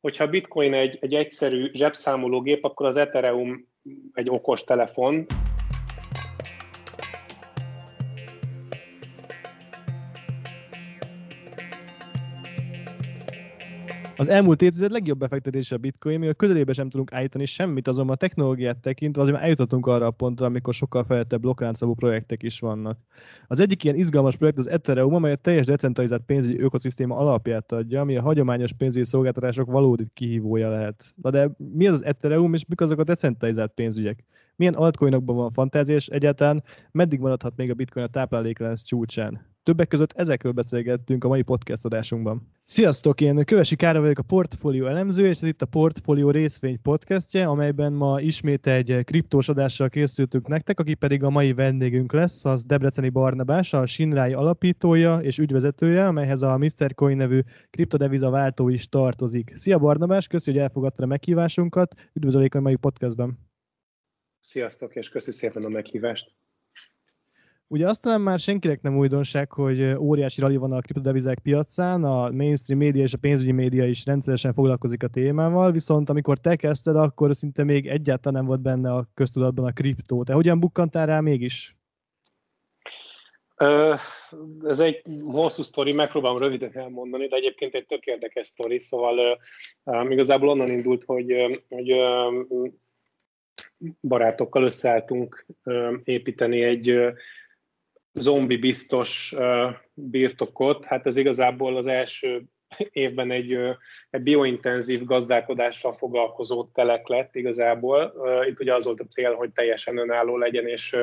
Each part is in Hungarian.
hogyha a bitcoin egy, egy egyszerű zsebszámológép, akkor az Ethereum egy okos telefon. Az elmúlt évtized legjobb befektetése a bitcoin, még a közelébe sem tudunk állítani semmit, azonban a technológiát tekintve azért már eljutottunk arra a pontra, amikor sokkal fejlettebb blokkláncszabú projektek is vannak. Az egyik ilyen izgalmas projekt az Ethereum, amely a teljes decentralizált pénzügyi ökoszisztéma alapját adja, ami a hagyományos pénzügyi szolgáltatások valódi kihívója lehet. Na de mi az az Ethereum, és mik azok a decentralizált pénzügyek? Milyen altcoinokban van fantázia, és egyáltalán meddig maradhat még a bitcoin a tápláléklánc csúcsán? Többek között ezekről beszélgettünk a mai podcast adásunkban. Sziasztok, én Kövesi Kára vagyok a Portfolio elemző, és ez itt a Portfolio részvény podcastje, amelyben ma ismét egy kriptós adással készültünk nektek, aki pedig a mai vendégünk lesz, az Debreceni Barnabás, a Sinrái alapítója és ügyvezetője, amelyhez a Mr. Coin nevű kriptodeviza váltó is tartozik. Szia Barnabás, köszönjük, hogy elfogadtad a meghívásunkat, üdvözöljük a mai podcastben. Sziasztok, és köszönjük szépen a meghívást. Ugye azt talán már senkinek nem újdonság, hogy óriási rali van a kriptodevizák piacán, a mainstream média és a pénzügyi média is rendszeresen foglalkozik a témával, viszont amikor te kezdted, akkor szinte még egyáltalán nem volt benne a köztudatban a kriptó. Te hogyan bukkantál rá mégis? Ez egy hosszú sztori, megpróbálom röviden elmondani, de egyébként egy tök érdekes sztori, szóval igazából onnan indult, hogy, hogy barátokkal összeálltunk építeni egy zombi biztos birtokot, hát ez igazából az első évben egy, egy biointenzív gazdálkodással foglalkozó telek lett igazából. Itt ugye az volt a cél, hogy teljesen önálló legyen, és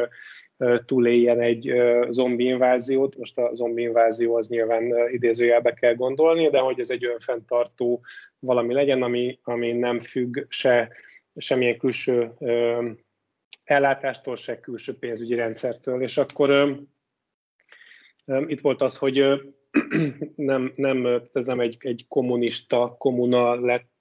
túléljen egy zombi inváziót. Most a zombi invázió az nyilván idézőjelbe kell gondolni, de hogy ez egy önfenntartó valami legyen, ami, ami nem függ se semmilyen külső ellátástól, se külső pénzügyi rendszertől. És akkor itt volt az, hogy nem, nem, ez nem egy, egy kommunista kommuna lett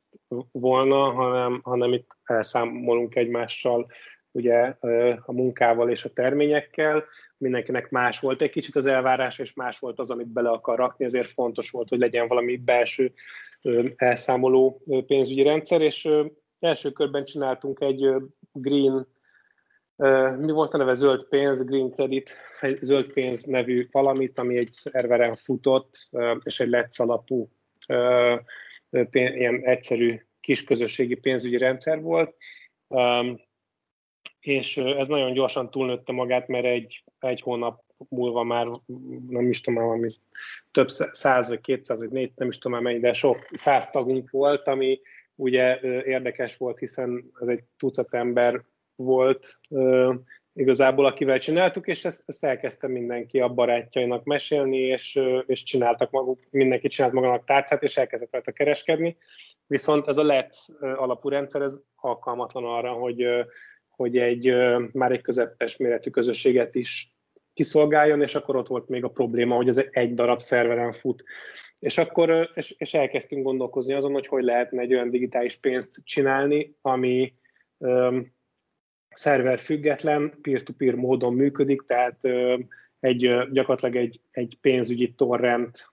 volna, hanem, hanem itt elszámolunk egymással ugye a munkával és a terményekkel, mindenkinek más volt egy kicsit az elvárás, és más volt az, amit bele akar rakni, ezért fontos volt, hogy legyen valami belső elszámoló pénzügyi rendszer, és első körben csináltunk egy green mi volt a neve? Zöld pénz, Green Credit, egy zöld pénz nevű valamit, ami egy szerveren futott, és egy Let's alapú, ilyen egyszerű kis közösségi pénzügyi rendszer volt. És ez nagyon gyorsan túlnőtte magát, mert egy, egy hónap múlva már nem is tudom, ami több száz, vagy kétszáz, vagy négy, nem is tudom mennyi, de sok száz tagunk volt, ami ugye érdekes volt, hiszen ez egy tucat ember volt igazából, akivel csináltuk, és ezt, ezt elkezdte mindenki a barátjainak mesélni, és, és csináltak maguk, mindenki csinált magának tárcát, és elkezdett rajta kereskedni. Viszont ez a LEC alapú rendszer, ez alkalmatlan arra, hogy, hogy egy már egy közepes méretű közösséget is kiszolgáljon, és akkor ott volt még a probléma, hogy ez egy darab szerveren fut. És akkor és, és elkezdtünk gondolkozni azon, hogy hogy lehetne egy olyan digitális pénzt csinálni, ami szerver független, peer-to-peer módon működik, tehát egy, gyakorlatilag egy, egy pénzügyi torrent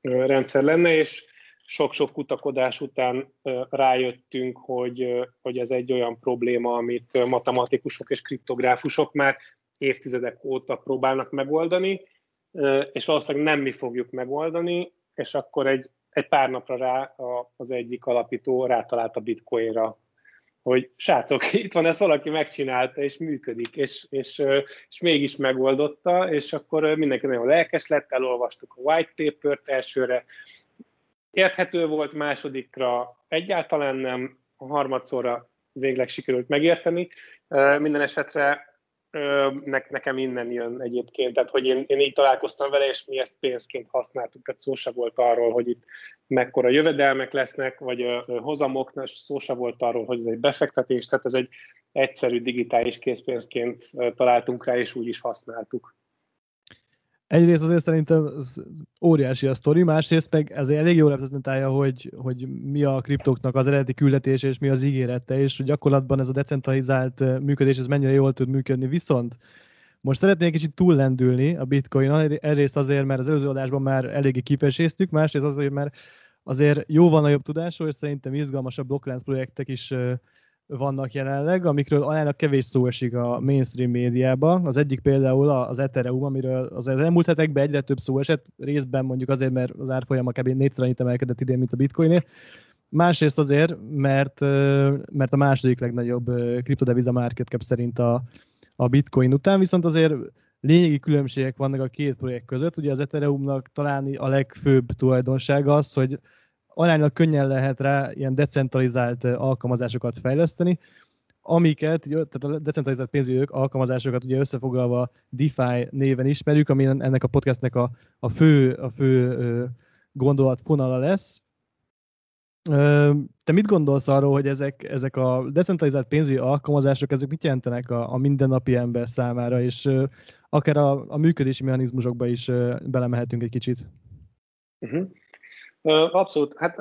rendszer lenne, és sok-sok kutakodás után rájöttünk, hogy, hogy ez egy olyan probléma, amit matematikusok és kriptográfusok már évtizedek óta próbálnak megoldani, és valószínűleg nem mi fogjuk megoldani, és akkor egy, egy pár napra rá az egyik alapító rátalált a bitcoinra, hogy srácok, itt van ez valaki megcsinálta, és működik, és, és, és mégis megoldotta, és akkor mindenki nagyon lelkes lett, elolvastuk a white paper-t elsőre, érthető volt, másodikra egyáltalán nem, a harmadszorra végleg sikerült megérteni. Minden esetre ne, nekem innen jön egyébként, tehát hogy én, én így találkoztam vele, és mi ezt pénzként használtuk, tehát szó se volt arról, hogy itt mekkora jövedelmek lesznek, vagy hozamok, szó se volt arról, hogy ez egy befektetés, tehát ez egy egyszerű digitális készpénzként találtunk rá, és úgy is használtuk. Egyrészt azért szerintem az óriási a sztori, másrészt meg ezért elég jól reprezentálja, hogy, hogy mi a kriptoknak az eredeti küldetés és mi az ígérete, és hogy gyakorlatban ez a decentralizált működés ez mennyire jól tud működni. Viszont most szeretnék kicsit túllendülni a bitcoin egyrészt azért, mert az előző adásban már eléggé kipeséztük, másrészt azért, mert azért jóval nagyobb tudásról, és szerintem izgalmasabb blokklánc projektek is vannak jelenleg, amikről alának kevés szó esik a mainstream médiában. Az egyik például az Ethereum, amiről az elmúlt hetekben egyre több szó esett, részben mondjuk azért, mert az árfolyama kb. négyszer annyit emelkedett idén, mint a bitcoinél. Másrészt azért, mert, mert a második legnagyobb kriptodeviza market cap szerint a, a bitcoin után, viszont azért lényegi különbségek vannak a két projekt között. Ugye az Ethereumnak talán a legfőbb tulajdonsága az, hogy aránylag könnyen lehet rá ilyen decentralizált alkalmazásokat fejleszteni, amiket, tehát a decentralizált pénzügyi alkalmazásokat ugye összefoglalva DeFi néven ismerjük, ami ennek a podcastnek a, a fő, a fő gondolat fonala lesz. Te mit gondolsz arról, hogy ezek, ezek a decentralizált pénzügyi alkalmazások, ezek mit jelentenek a, a mindennapi ember számára, és akár a, a működési mechanizmusokba is belemehetünk egy kicsit? Uh-huh. Abszolút. Hát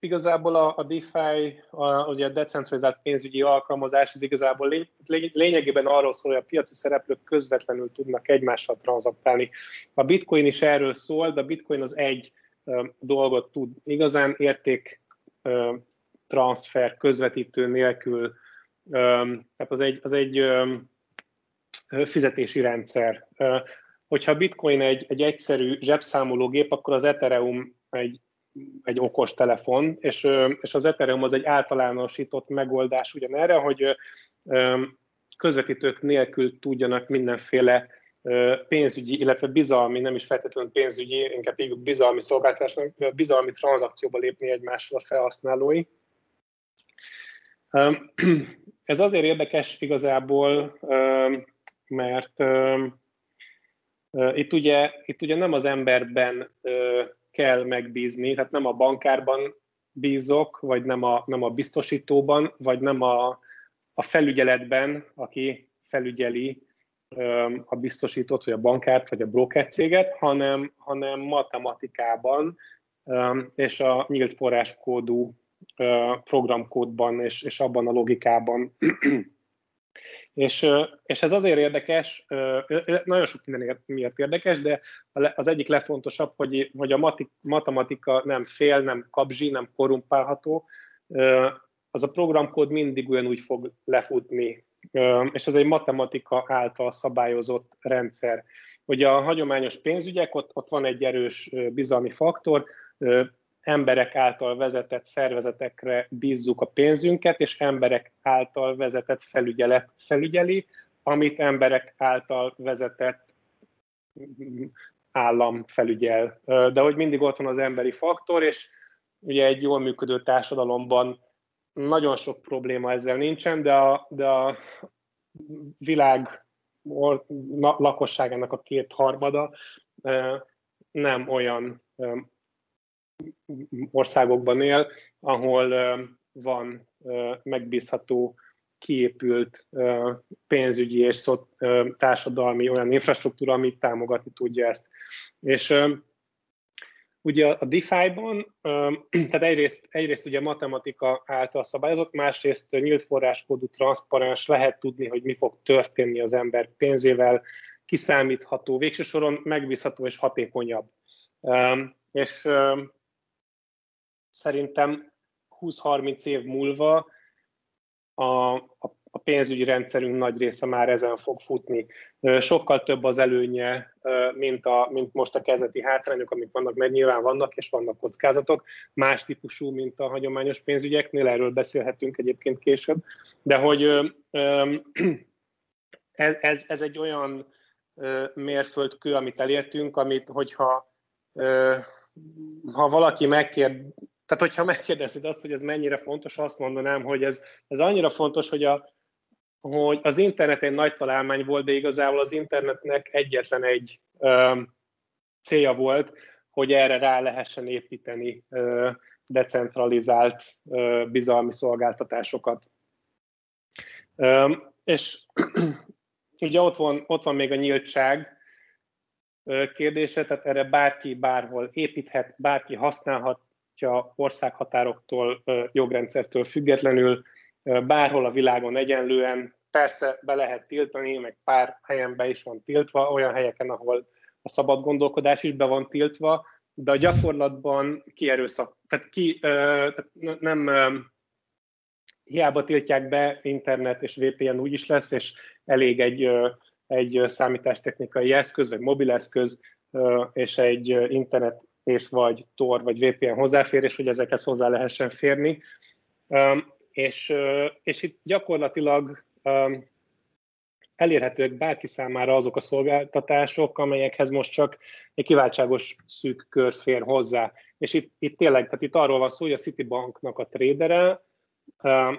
igazából a, a DeFi, a, ugye a decentralizált pénzügyi alkalmazás, ez igazából lény, lényegében arról szól, hogy a piaci szereplők közvetlenül tudnak egymással tranzaktálni. A bitcoin is erről szól, de a bitcoin az egy dolgot tud igazán érték transfer közvetítő nélkül, tehát az egy, az egy fizetési rendszer. Hogyha a bitcoin egy, egy egyszerű zsebszámológép, akkor az Ethereum egy, egy okos telefon, és, és az Ethereum az egy általánosított megoldás ugyanerre, hogy közvetítők nélkül tudjanak mindenféle pénzügyi, illetve bizalmi, nem is feltétlenül pénzügyi, inkább hívjuk bizalmi szolgáltatásnak, bizalmi tranzakcióba lépni egymással a felhasználói. Ez azért érdekes igazából, mert itt ugye, itt ugye nem az emberben kell megbízni, tehát nem a bankárban bízok, vagy nem a, nem a biztosítóban, vagy nem a, a felügyeletben, aki felügyeli a biztosítót, vagy a bankárt, vagy a broker céget, hanem, hanem matematikában és a nyílt forráskódú programkódban és, és abban a logikában. És, és ez azért érdekes, nagyon sok minden miatt érdekes, de az egyik legfontosabb, hogy, hogy a matematika nem fél, nem kapzsi, nem korrumpálható, az a programkód mindig ugyanúgy fog lefutni, és ez egy matematika által szabályozott rendszer. Ugye a hagyományos pénzügyek, ott, ott van egy erős bizalmi faktor, emberek által vezetett szervezetekre bízzuk a pénzünket, és emberek által vezetett felügyelet felügyeli, amit emberek által vezetett állam felügyel. De hogy mindig ott van az emberi faktor, és ugye egy jól működő társadalomban nagyon sok probléma ezzel nincsen, de a, de a világ lakosságának a két harmada nem olyan országokban él, ahol van megbízható, kiépült pénzügyi és társadalmi olyan infrastruktúra, ami támogatni tudja ezt. És ugye a DeFi-ban, tehát egyrészt, egyrészt ugye matematika által szabályozott, másrészt nyílt forráskódú, transzparens, lehet tudni, hogy mi fog történni az ember pénzével, kiszámítható, végső soron megbízható és hatékonyabb. És szerintem 20-30 év múlva a, a, a pénzügyi rendszerünk nagy része már ezen fog futni. Sokkal több az előnye, mint, a, mint most a kezdeti hátrányok, amik vannak, mert nyilván vannak, és vannak kockázatok, más típusú, mint a hagyományos pénzügyeknél, erről beszélhetünk egyébként később, de hogy ez, ez, ez egy olyan mérföldkő, amit elértünk, amit hogyha ha valaki megkér, tehát, hogyha megkérdezed azt, hogy ez mennyire fontos, azt mondanám, hogy ez, ez annyira fontos, hogy, a, hogy az internet egy nagy találmány volt, de igazából az internetnek egyetlen egy ö, célja volt, hogy erre rá lehessen építeni ö, decentralizált ö, bizalmi szolgáltatásokat. Ö, és ugye ott van, ott van még a nyíltság kérdése, tehát erre bárki bárhol építhet, bárki használhat, alakítja országhatároktól, jogrendszertől függetlenül, bárhol a világon egyenlően. Persze be lehet tiltani, meg pár helyen be is van tiltva, olyan helyeken, ahol a szabad gondolkodás is be van tiltva, de a gyakorlatban kierőszak, tehát ki, tehát nem hiába tiltják be, internet és VPN úgy is lesz, és elég egy, egy számítástechnikai eszköz, vagy mobileszköz, és egy internet és vagy Tor, vagy VPN hozzáférés, hogy ezekhez hozzá lehessen férni. És, és itt gyakorlatilag elérhetőek bárki számára azok a szolgáltatások, amelyekhez most csak egy kiváltságos szűk kör fér hozzá. És itt, itt tényleg, tehát itt arról van szó, hogy a Citibanknak a trédere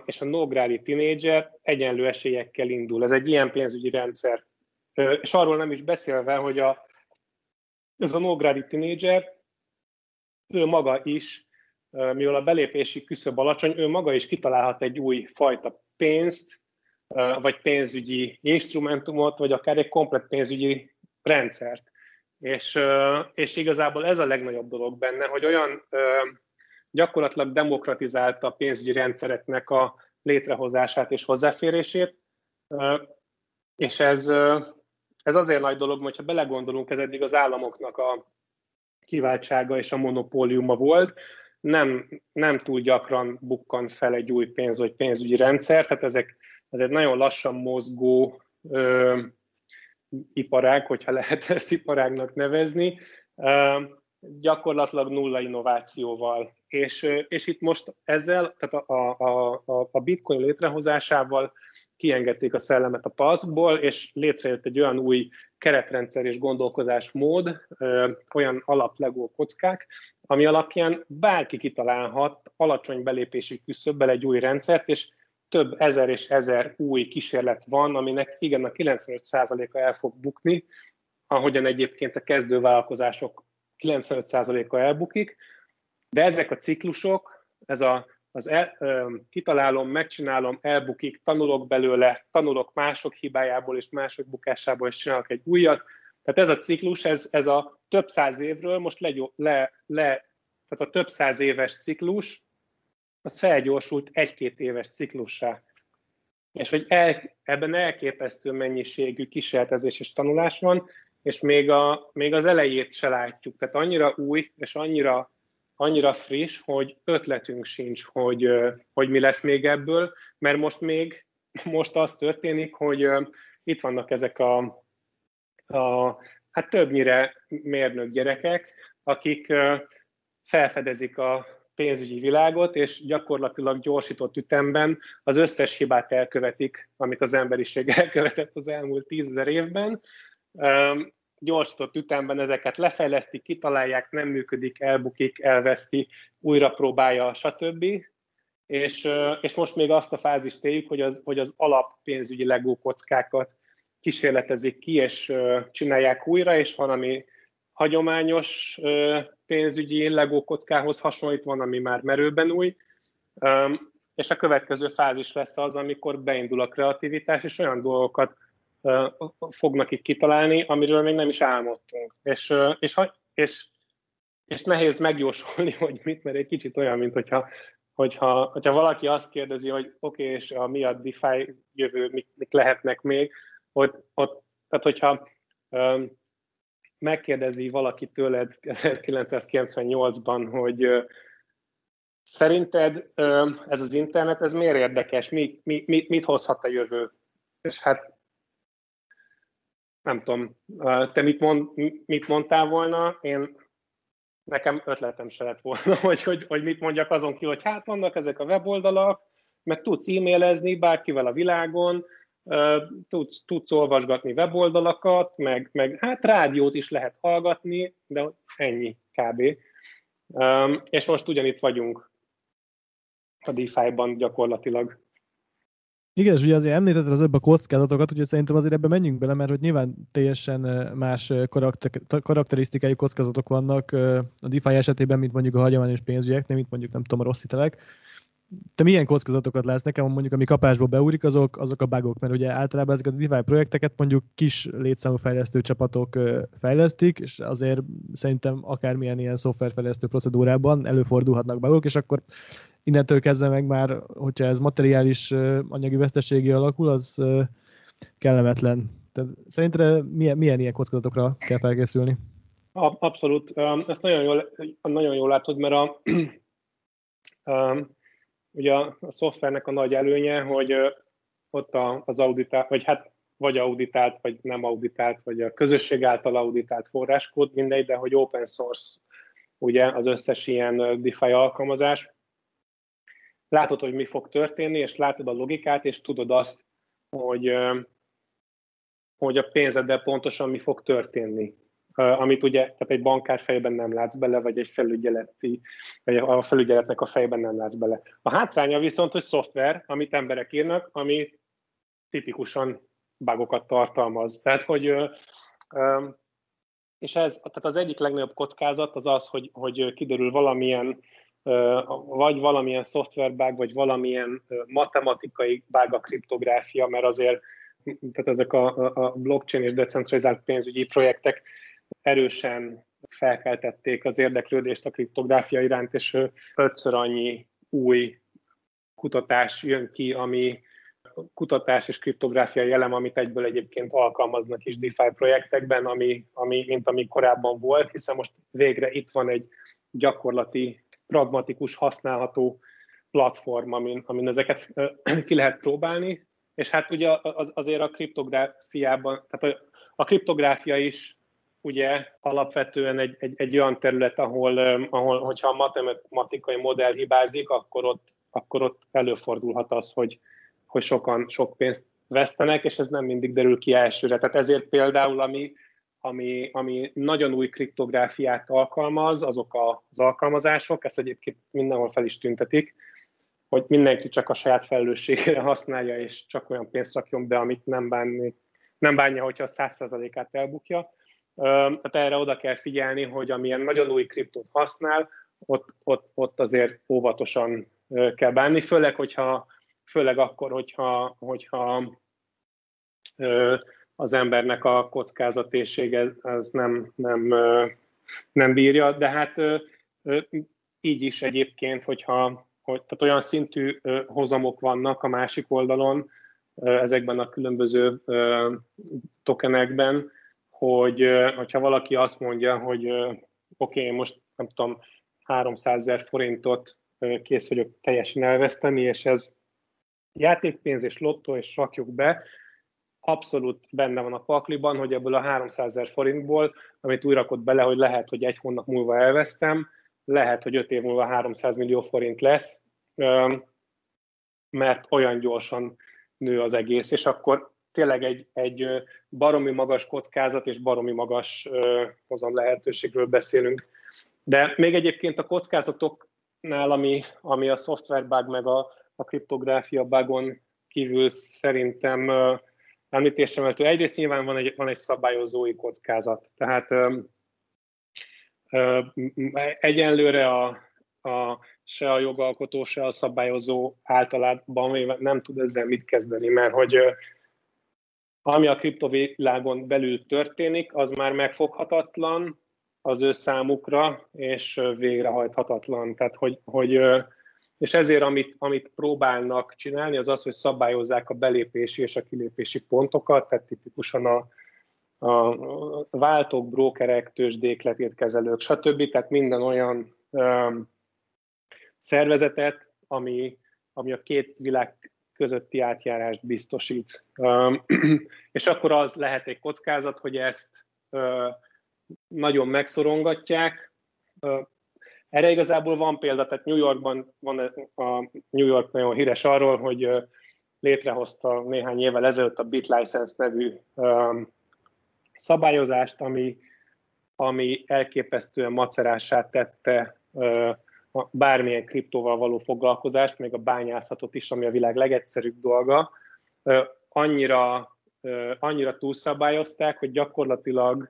és a Nógrádi tinédzser egyenlő esélyekkel indul. Ez egy ilyen pénzügyi rendszer. És arról nem is beszélve, hogy a, ez a Nógrádi tinédzser, ő maga is, mivel a belépési küszöb alacsony, ő maga is kitalálhat egy új fajta pénzt, vagy pénzügyi instrumentumot, vagy akár egy komplet pénzügyi rendszert. És, és igazából ez a legnagyobb dolog benne, hogy olyan gyakorlatilag demokratizálta a pénzügyi rendszereknek a létrehozását és hozzáférését, és ez, ez azért nagy dolog, hogyha belegondolunk, ez eddig az államoknak a kiváltsága és a monopóliuma volt, nem, nem túl gyakran bukkan fel egy új pénz vagy pénzügyi rendszer, tehát ezek, ez egy nagyon lassan mozgó ö, iparág, hogyha lehet ezt iparágnak nevezni, ö, gyakorlatilag nulla innovációval. És, és itt most ezzel, tehát a, a, a, a bitcoin létrehozásával kiengedték a szellemet a palcból, és létrejött egy olyan új keretrendszer és gondolkozásmód, olyan alaplegó kockák, ami alapján bárki kitalálhat alacsony belépési küszöbbel egy új rendszert, és több ezer és ezer új kísérlet van, aminek igen, a 95%-a el fog bukni, ahogyan egyébként a kezdővállalkozások 95%-a elbukik, de ezek a ciklusok, ez a, az el, ö, kitalálom, megcsinálom, elbukik, tanulok belőle, tanulok mások hibájából és mások bukásából, és csinálok egy újat. Tehát ez a ciklus, ez, ez a több száz évről most le, le, le tehát a több száz éves ciklus, az felgyorsult egy-két éves ciklussá. És hogy el, ebben elképesztő mennyiségű kísérletezés és tanulás van, és még, a, még az elejét se látjuk. Tehát annyira új, és annyira, annyira friss, hogy ötletünk sincs, hogy, hogy mi lesz még ebből, mert most még most az történik, hogy itt vannak ezek a, a hát többnyire mérnök gyerekek, akik felfedezik a pénzügyi világot, és gyakorlatilag gyorsított ütemben az összes hibát elkövetik, amit az emberiség elkövetett az elmúlt tízezer évben. Gyorsított ütemben ezeket lefejlesztik, kitalálják, nem működik, elbukik, elveszti, újra próbálja, stb. És, és most még azt a fázist éljük, hogy az, hogy az alap pénzügyi legó kockákat kísérletezik ki, és csinálják újra, és van, ami hagyományos pénzügyi legó kockához hasonlít, van, ami már merőben új, és a következő fázis lesz az, amikor beindul a kreativitás, és olyan dolgokat fognak itt kitalálni, amiről még nem is álmodtunk. És, és, és, és nehéz megjósolni, hogy mit, mert egy kicsit olyan, mint hogyha, hogyha, hogyha valaki azt kérdezi, hogy oké, okay, és a mi a DeFi jövő, mik, mik lehetnek még, ott, ott, tehát hogyha megkérdezi valaki tőled 1998-ban, hogy szerinted ez az internet, ez miért érdekes, mi, mi, mit, mit hozhat a jövő? És hát nem tudom, te mit, mond, mit mondtál volna, én nekem ötletem se lett volna, hogy, hogy, hogy mit mondjak azon ki, hogy hát vannak ezek a weboldalak, meg tudsz e-mailezni bárkivel a világon, tudsz, tudsz olvasgatni weboldalakat, meg, meg hát rádiót is lehet hallgatni, de ennyi kb. És most ugyanitt vagyunk a DeFi-ban gyakorlatilag. Igen, és ugye azért említetted az ebbe a kockázatokat, úgyhogy szerintem azért ebbe menjünk bele, mert hogy nyilván teljesen más karakter, karakterisztikai kockázatok vannak a DeFi esetében, mint mondjuk a hagyományos pénzügyeknél, mint mondjuk nem tudom, a rossz hitelek te milyen kockázatokat látsz nekem, mondjuk ami kapásból beúrik, azok, azok a bugok, mert ugye általában ezeket a DeFi projekteket mondjuk kis létszámú fejlesztő csapatok fejlesztik, és azért szerintem akármilyen ilyen szoftverfejlesztő procedúrában előfordulhatnak bugok, és akkor innentől kezdve meg már, hogyha ez materiális anyagi veszteségi alakul, az kellemetlen. Tehát szerinted milyen, milyen ilyen kockázatokra kell felkészülni? Abszolút. Ezt nagyon jól, nagyon jól látod, mert a, ugye a, a szoftvernek a nagy előnye, hogy ott az auditált, vagy hát vagy auditált, vagy nem auditált, vagy a közösség által auditált forráskód, mindegy, de hogy open source ugye az összes ilyen DeFi alkalmazás. Látod, hogy mi fog történni, és látod a logikát, és tudod azt, hogy, hogy a pénzeddel pontosan mi fog történni. Amit ugye, tehát egy bankár fejében nem látsz bele, vagy egy felügyeleti, vagy a felügyeletnek a fejében nem látsz bele. A hátránya viszont, hogy szoftver, amit emberek írnak, ami tipikusan bugokat tartalmaz. Tehát, hogy és ez, tehát az egyik legnagyobb kockázat az az, hogy, hogy kiderül valamilyen vagy valamilyen szoftverbág, vagy valamilyen matematikai bág a kriptográfia, mert azért tehát ezek a, a blockchain és decentralizált pénzügyi projektek erősen felkeltették az érdeklődést a kriptográfia iránt, és ötször annyi új kutatás jön ki, ami kutatás és kriptográfiai elem, amit egyből egyébként alkalmaznak is DeFi projektekben, ami, ami, mint ami korábban volt, hiszen most végre itt van egy gyakorlati, pragmatikus, használható platform, amin, amin ezeket ki lehet próbálni, és hát ugye az, azért a kriptográfiában, tehát a, a kriptográfia is ugye alapvetően egy, egy, egy olyan terület, ahol, ahol hogyha a matematikai modell hibázik, akkor ott, akkor ott előfordulhat az, hogy, hogy sokan sok pénzt vesztenek, és ez nem mindig derül ki elsőre. Tehát ezért például, ami, ami, ami nagyon új kriptográfiát alkalmaz, azok az alkalmazások, ezt egyébként mindenhol fel is tüntetik, hogy mindenki csak a saját felelősségére használja, és csak olyan pénzt rakjon be, amit nem, bánni, nem bánja, hogyha a száz százalékát elbukja. Tehát erre oda kell figyelni, hogy amilyen nagyon új kriptót használ, ott, ott, ott azért óvatosan kell bánni, főleg, hogyha főleg akkor, hogyha, hogyha az embernek a kockázatéssége az nem, nem, nem bírja, de hát így is egyébként, hogyha hogy, tehát olyan szintű hozamok vannak a másik oldalon, ezekben a különböző tokenekben, hogy hogyha valaki azt mondja, hogy oké, okay, most nem tudom, 300 ezer forintot kész vagyok teljesen elveszteni, és ez játékpénz és lottó, és rakjuk be, abszolút benne van a pakliban, hogy ebből a 300 ezer forintból, amit úgy rakott bele, hogy lehet, hogy egy hónap múlva elvesztem, lehet, hogy öt év múlva 300 millió forint lesz, mert olyan gyorsan nő az egész, és akkor tényleg egy, egy baromi magas kockázat és baromi magas hozam lehetőségről beszélünk. De még egyébként a kockázatoknál, ami, ami a szoftverbug meg a a kriptográfia bugon kívül szerintem említésem mert egyrészt nyilván van egy, van egy szabályozói kockázat. Tehát ö, ö, egyenlőre a, a, se a jogalkotó, se a szabályozó általában nem tud ezzel mit kezdeni, mert hogy ami a kriptovilágon belül történik, az már megfoghatatlan az ő számukra, és végrehajthatatlan. Tehát, hogy, hogy és ezért amit, amit próbálnak csinálni, az az, hogy szabályozzák a belépési és a kilépési pontokat, tehát tipikusan a, a váltók, brókerek, tőzsdék, letétkezelők, stb. Tehát minden olyan um, szervezetet, ami, ami a két világ közötti átjárást biztosít. És akkor az lehet egy kockázat, hogy ezt nagyon megszorongatják, erre igazából van példa, tehát New Yorkban van a New York nagyon híres arról, hogy létrehozta néhány évvel ezelőtt a BitLicense nevű szabályozást, ami, ami elképesztően macerását tette bármilyen kriptóval való foglalkozást, még a bányászatot is, ami a világ legegyszerűbb dolga. Annyira, annyira túlszabályozták, hogy gyakorlatilag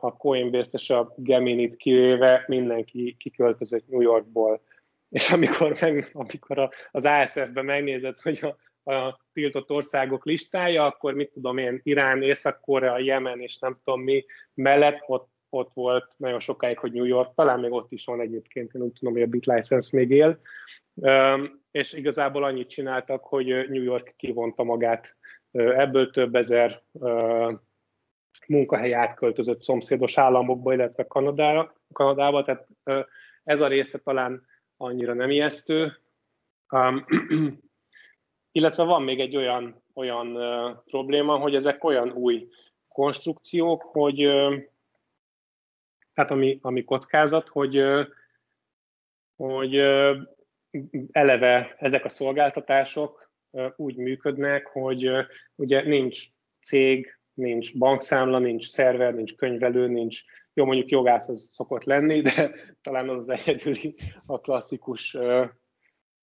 a Coinbase és a Gemini-t kivéve mindenki kiköltözött New Yorkból. És amikor, meg, amikor az ASF-ben megnézett, hogy a, a tiltott országok listája, akkor mit tudom én, Irán, Észak-Korea, Jemen és nem tudom mi mellett ott, ott volt nagyon sokáig, hogy New York, talán még ott is van egyébként, én úgy tudom, hogy a BitLicense még él, és igazából annyit csináltak, hogy New York kivonta magát ebből több ezer munkahely átköltözött szomszédos államokba, illetve Kanadára, Kanadába, tehát ez a része talán annyira nem ijesztő. Illetve van még egy olyan, olyan uh, probléma, hogy ezek olyan új konstrukciók, hogy uh, hát ami, ami kockázat, hogy, hogy eleve ezek a szolgáltatások úgy működnek, hogy ugye nincs cég, nincs bankszámla, nincs szerver, nincs könyvelő, nincs, jó mondjuk jogász az szokott lenni, de talán az az egyedüli, a klasszikus uh,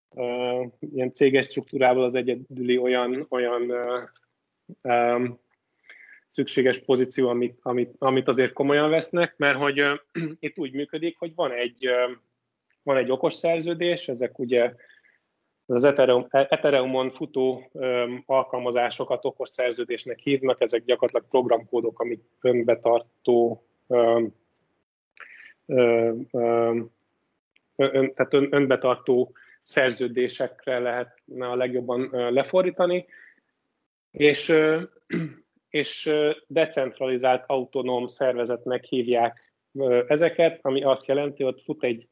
uh, ilyen céges struktúrával az egyedüli olyan, olyan uh, um, szükséges pozíció, amit, amit, amit azért komolyan vesznek, mert hogy uh, itt úgy működik, hogy van egy, uh, van egy okos szerződés, ezek ugye az Ethereum, Ethereumon futó um, alkalmazásokat okos szerződésnek hívnak, ezek gyakorlatilag programkódok, amik önbetartó, um, um, ön, tehát ön, önbetartó szerződésekre lehetne a legjobban lefordítani, és, és decentralizált autonóm szervezetnek hívják ezeket, ami azt jelenti, hogy fut egy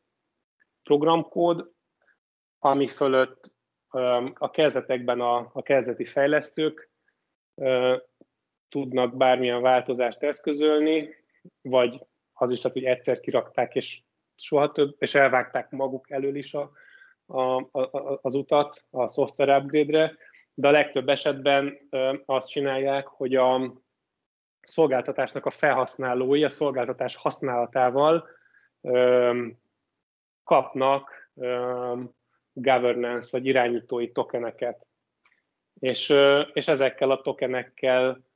programkód, ami fölött a kezdetekben a, a kezdeti fejlesztők tudnak bármilyen változást eszközölni, vagy az is, tehát, hogy egyszer kirakták, és soha több, és elvágták maguk elől is a, a, a, az utat a szoftver upgrade-re, de a legtöbb esetben azt csinálják, hogy a szolgáltatásnak a felhasználói a szolgáltatás használatával kapnak governance vagy irányítói tokeneket. És, és ezekkel a tokenekkel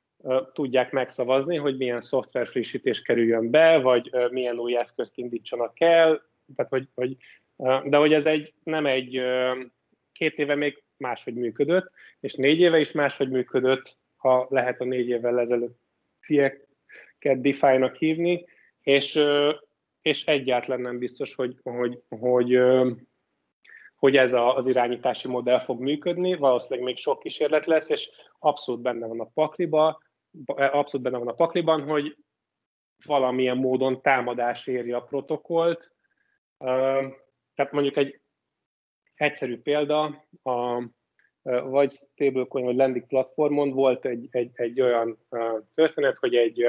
tudják megszavazni, hogy milyen szoftver frissítés kerüljön be, vagy milyen új eszközt indítsanak el, tehát hogy, hogy, de hogy ez egy, nem egy két éve még máshogy működött, és négy éve is máshogy működött, ha lehet a négy évvel ezelőtt fieket DeFi-nak hívni, és, és egyáltalán nem biztos, hogy, hogy, hogy hogy ez a, az irányítási modell fog működni, valószínűleg még sok kísérlet lesz, és abszolút benne van a pakliba, abszolút benne van a pakliban, hogy valamilyen módon támadás éri a protokollt. Tehát mondjuk egy egyszerű példa, a, vagy stablecoin, vagy lending platformon volt egy, egy, egy olyan történet, hogy egy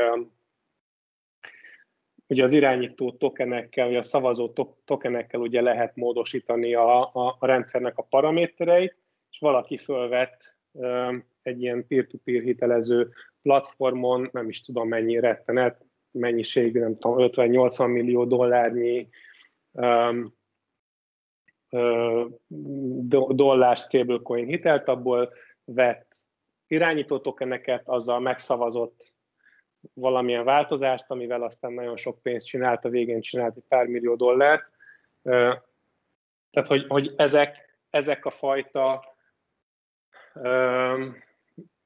ugye az irányító tokenekkel, vagy a szavazó tokenekkel ugye lehet módosítani a, a, a rendszernek a paramétereit, és valaki fölvett egy ilyen peer-to-peer hitelező platformon, nem is tudom mennyi rettenet, mennyiség, nem tudom, 50-80 millió dollárnyi dollár stablecoin hitelt, abból vett irányító tokeneket, azzal megszavazott valamilyen változást, amivel aztán nagyon sok pénzt csinált, a végén csinált egy pár millió dollárt. Tehát, hogy, hogy ezek, ezek a fajta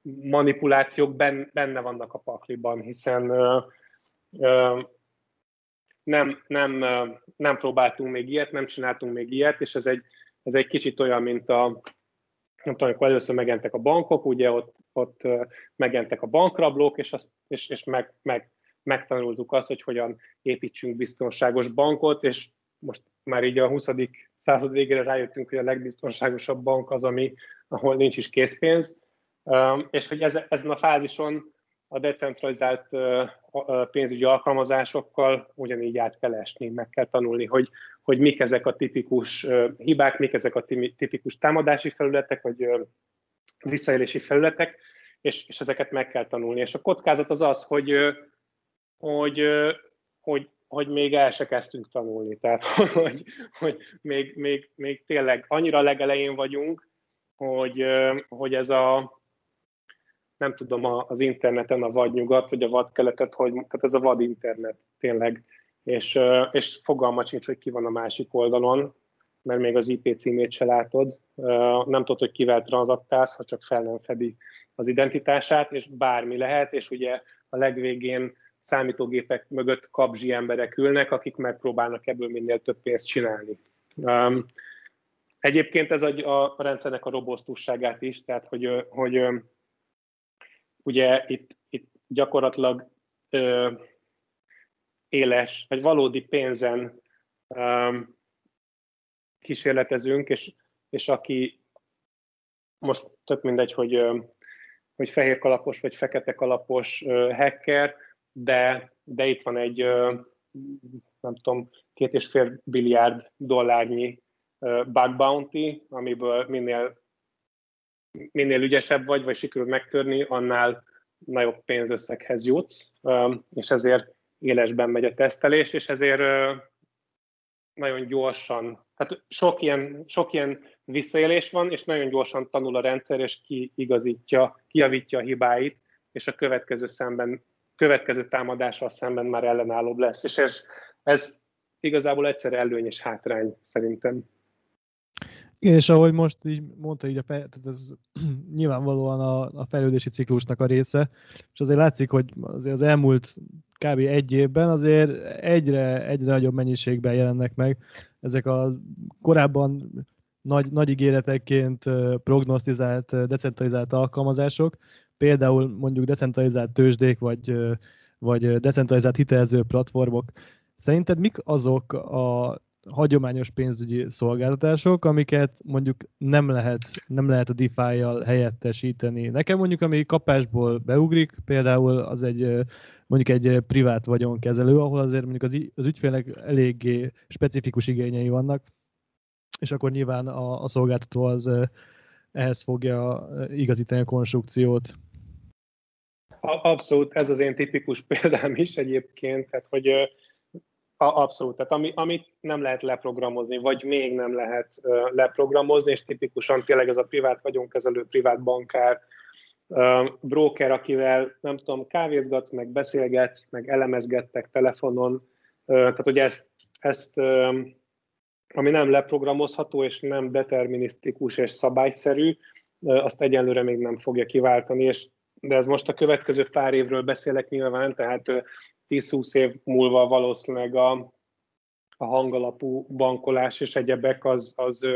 manipulációk benne vannak a pakliban, hiszen nem, nem, nem próbáltunk még ilyet, nem csináltunk még ilyet, és ez egy, ez egy kicsit olyan, mint a, nem tudom, amikor először megentek a bankok, ugye ott, ott megentek a bankrablók, és, azt, és, és meg, meg, megtanultuk azt, hogy hogyan építsünk biztonságos bankot, és most már így a 20. század végére rájöttünk, hogy a legbiztonságosabb bank az, ami, ahol nincs is készpénz, és hogy ez, ezen a fázison a decentralizált pénzügyi alkalmazásokkal ugyanígy át kell esni, meg kell tanulni, hogy, hogy mik ezek a tipikus hibák, mik ezek a tipikus támadási felületek, vagy visszaélési felületek, és, és ezeket meg kell tanulni. És a kockázat az az, hogy, hogy, hogy, hogy még el se kezdtünk tanulni. Tehát, hogy, hogy még, még, még tényleg annyira legelején vagyunk, hogy, hogy ez a, nem tudom, az interneten a vadnyugat, vagy a vadkeletet, hogy, tehát ez a vad internet tényleg, és, és fogalma sincs, hogy ki van a másik oldalon, mert még az IP címét se látod, nem tudod, hogy kivel tranzaktálsz, ha csak fel nem fedi az identitását, és bármi lehet, és ugye a legvégén számítógépek mögött kapzsi emberek ülnek, akik megpróbálnak ebből minél több pénzt csinálni. Egyébként ez a, a rendszernek a robosztusságát is, tehát hogy, hogy ugye itt, itt gyakorlatilag ö, éles, vagy valódi pénzen ö, kísérletezünk, és, és aki most tök mindegy, hogy, ö, hogy fehér kalapos vagy fekete kalapos ö, hacker, de, de itt van egy, ö, nem tudom, két és fél billiárd dollárnyi bug bounty, amiből minél, minél ügyesebb vagy, vagy sikerül megtörni, annál nagyobb pénzösszeghez jutsz, és ezért élesben megy a tesztelés, és ezért nagyon gyorsan, tehát sok ilyen, sok ilyen visszaélés van, és nagyon gyorsan tanul a rendszer, és kiigazítja, kiavítja a hibáit, és a következő szemben, következő támadással szemben már ellenállóbb lesz. És ez, ez igazából egyszer előny és hátrány szerintem. És ahogy most így mondta, így a, tehát ez nyilvánvalóan a, a fejlődési ciklusnak a része, és azért látszik, hogy azért az elmúlt kb. egy évben azért egyre, egyre nagyobb mennyiségben jelennek meg ezek a korábban nagy, nagy ígéretekként prognosztizált, decentralizált alkalmazások, például mondjuk decentralizált tőzsdék, vagy, vagy decentralizált hitelező platformok. Szerinted mik azok a hagyományos pénzügyi szolgáltatások, amiket mondjuk nem lehet, nem lehet a DeFi-jal helyettesíteni. Nekem mondjuk, ami kapásból beugrik, például az egy mondjuk egy privát vagyonkezelő, ahol azért mondjuk az, az ügyfélnek eléggé specifikus igényei vannak, és akkor nyilván a, a szolgáltató az ehhez fogja igazítani a konstrukciót. Abszolút, ez az én tipikus példám is egyébként, tehát hogy Abszolút, tehát ami, amit nem lehet leprogramozni, vagy még nem lehet uh, leprogramozni, és tipikusan tényleg ez a privát vagyonkezelő, privát bankár, uh, broker, akivel nem tudom, kávézgatsz, meg beszélgetsz, meg elemezgettek telefonon, uh, tehát hogy ezt, ezt uh, ami nem leprogramozható, és nem determinisztikus és szabályszerű, uh, azt egyenlőre még nem fogja kiváltani, és de ez most a következő pár évről beszélek nyilván, tehát 10-20 év múlva valószínűleg a, a hangalapú bankolás és egyebek az, az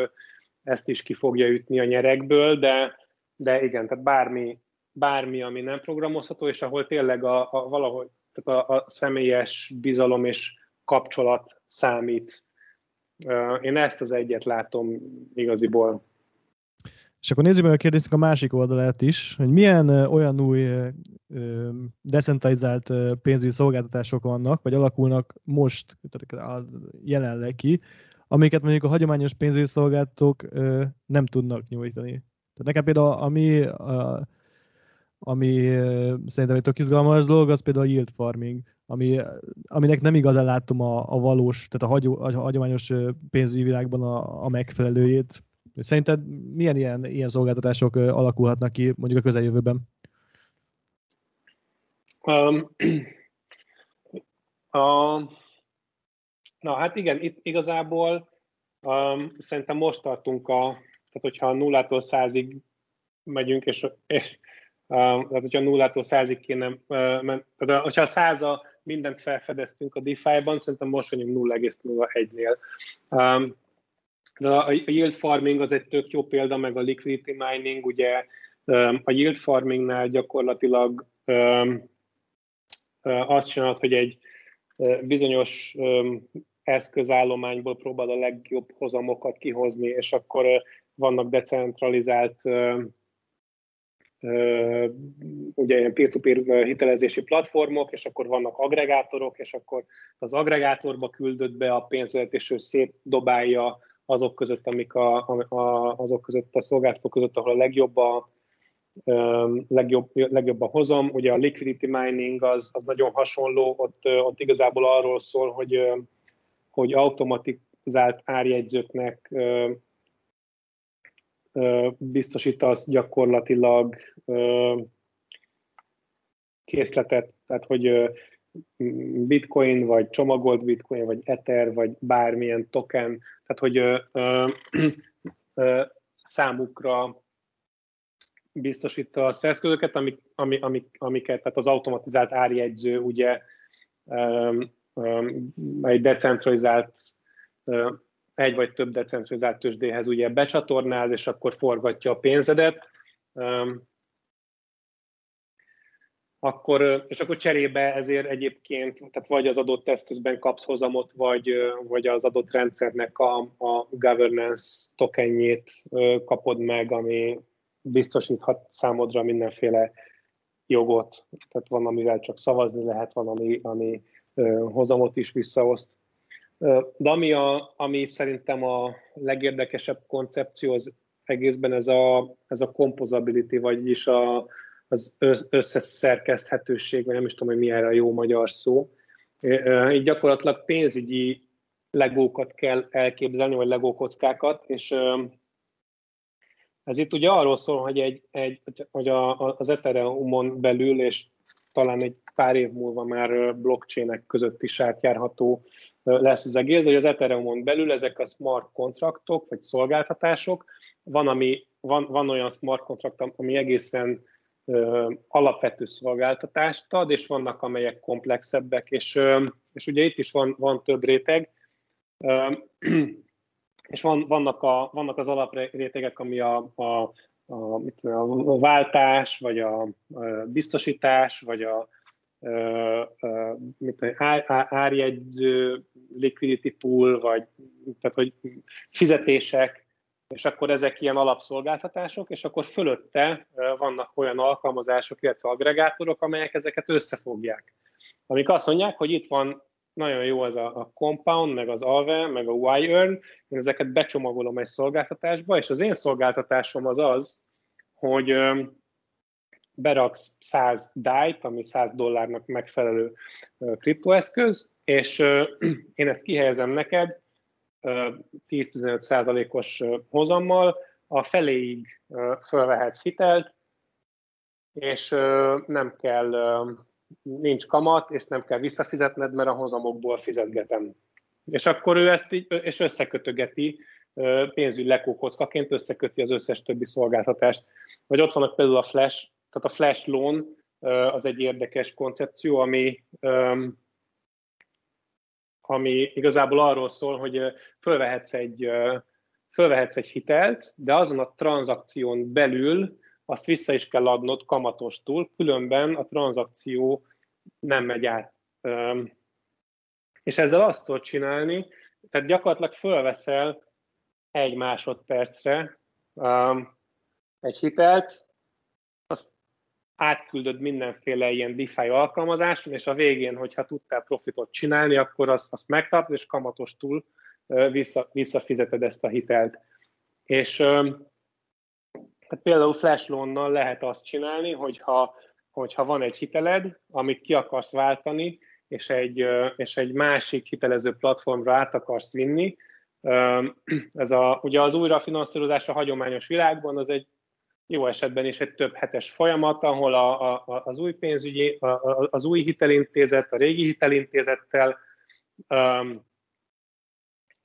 ezt is ki fogja ütni a nyerekből, de, de igen, tehát bármi, bármi, ami nem programozható, és ahol tényleg a, a valahogy tehát a, a személyes bizalom és kapcsolat számít. Én ezt az egyet látom igaziból. És akkor nézzük meg a kérdésnek a másik oldalát is, hogy milyen olyan új decentralizált pénzügyi szolgáltatások vannak, vagy alakulnak most jelenleg ki, amiket mondjuk a hagyományos pénzügyi szolgáltatók nem tudnak nyújtani. Tehát nekem például, ami, ami szerintem egy tök izgalmas dolog, az például a yield farming, ami, aminek nem igazán látom a, a valós, tehát a, hagyó, a hagyományos pénzügyi világban a, a megfelelőjét. Szerinted milyen ilyen, ilyen szolgáltatások alakulhatnak ki mondjuk a közeljövőben? Um, a, na hát igen, itt igazából um, szerintem most tartunk a, tehát hogyha nullától százig megyünk, és, és um, tehát hogyha nullától százig kéne, uh, tehát hogyha a száza mindent felfedeztünk a DeFi-ban, szerintem most vagyunk 0,01-nél. Um, de a yield farming az egy tök jó példa, meg a liquidity mining, ugye a yield farmingnál gyakorlatilag azt csinálod, hogy egy bizonyos eszközállományból próbál a legjobb hozamokat kihozni, és akkor vannak decentralizált ugye ilyen peer-to-peer hitelezési platformok, és akkor vannak agregátorok, és akkor az agregátorba küldött be a pénzet, és ő szétdobálja azok között, amik a, a, azok között a szolgáltatók között, ahol a legjobb a, legjobb, legjobb a hozam. Ugye a liquidity mining az, az nagyon hasonló, ott, ott igazából arról szól, hogy, hogy automatizált árjegyzőknek biztosítasz gyakorlatilag készletet, tehát hogy bitcoin, vagy csomagolt bitcoin, vagy ether, vagy bármilyen token, tehát hogy ö, ö, ö, számukra biztosítja a eszközöket, amik, amik, amik, amiket, tehát az automatizált árjegyző ugye ö, ö, egy decentralizált ö, egy vagy több decentralizált tőzsdéhez ugye becsatornáz, és akkor forgatja a pénzedet. Akkor, és akkor cserébe ezért egyébként, tehát vagy az adott eszközben kapsz hozamot, vagy, vagy az adott rendszernek a, a governance tokenjét kapod meg, ami biztosíthat számodra mindenféle jogot. Tehát van, amivel csak szavazni lehet, van, ami, ami hozamot is visszaoszt. De ami, a, ami szerintem a legérdekesebb koncepció az egészben ez a, ez a composability, vagyis a, az összeszerkeszthetőség, vagy nem is tudom, hogy mi erre a jó magyar szó. Így gyakorlatilag pénzügyi legókat kell elképzelni, vagy legókockákat, és ez itt ugye arról szól, hogy, egy, egy, hogy a, az Ethereum-on belül, és talán egy pár év múlva már blockchainek között is átjárható lesz az egész, hogy az Ethereum-on belül ezek a smart kontraktok, vagy szolgáltatások, van, ami, van, van olyan smart kontrakt, ami egészen alapvető szolgáltatást ad, és vannak, amelyek komplexebbek, és, és ugye itt is van, van több réteg, és van, vannak, a, vannak az alaprétegek, ami a, a, a, mit tudom, a váltás, vagy a, a biztosítás, vagy a, mit tudom, árjegyző, liquidity pool, vagy tehát, hogy fizetések, és akkor ezek ilyen alapszolgáltatások, és akkor fölötte vannak olyan alkalmazások, illetve agregátorok, amelyek ezeket összefogják. Amik azt mondják, hogy itt van nagyon jó az a, Compound, meg az Alve, meg a Y-Earn, én ezeket becsomagolom egy szolgáltatásba, és az én szolgáltatásom az az, hogy beraksz 100 DAI-t, ami 100 dollárnak megfelelő kriptoeszköz, és én ezt kihelyezem neked 10-15 százalékos hozammal, a feléig fölvehetsz hitelt, és nem kell, nincs kamat, és nem kell visszafizetned, mert a hozamokból fizetgetem. És akkor ő ezt így, és összekötögeti, pénzügyi lekókockaként összeköti az összes többi szolgáltatást. Vagy ott vannak például a Flash, tehát a Flash Loan, az egy érdekes koncepció, ami ami igazából arról szól, hogy fölvehetsz egy, fölvehetsz egy hitelt, de azon a tranzakción belül azt vissza is kell adnod kamatostul, különben a tranzakció nem megy át. És ezzel azt tudod csinálni, tehát gyakorlatilag fölveszel egy másodpercre egy hitelt, átküldöd mindenféle ilyen DeFi alkalmazáson, és a végén, hogyha tudtál profitot csinálni, akkor azt, azt megtartod, és kamatostul vissza, visszafizeted ezt a hitelt. És hát például flash loan lehet azt csinálni, hogyha, hogyha van egy hiteled, amit ki akarsz váltani, és egy, és egy másik hitelező platformra át akarsz vinni, ez a, ugye az újrafinanszírozás a hagyományos világban az egy jó esetben is egy több hetes folyamat, ahol a, a, az új pénzügyi, a, az új hitelintézet, a régi hitelintézettel, um,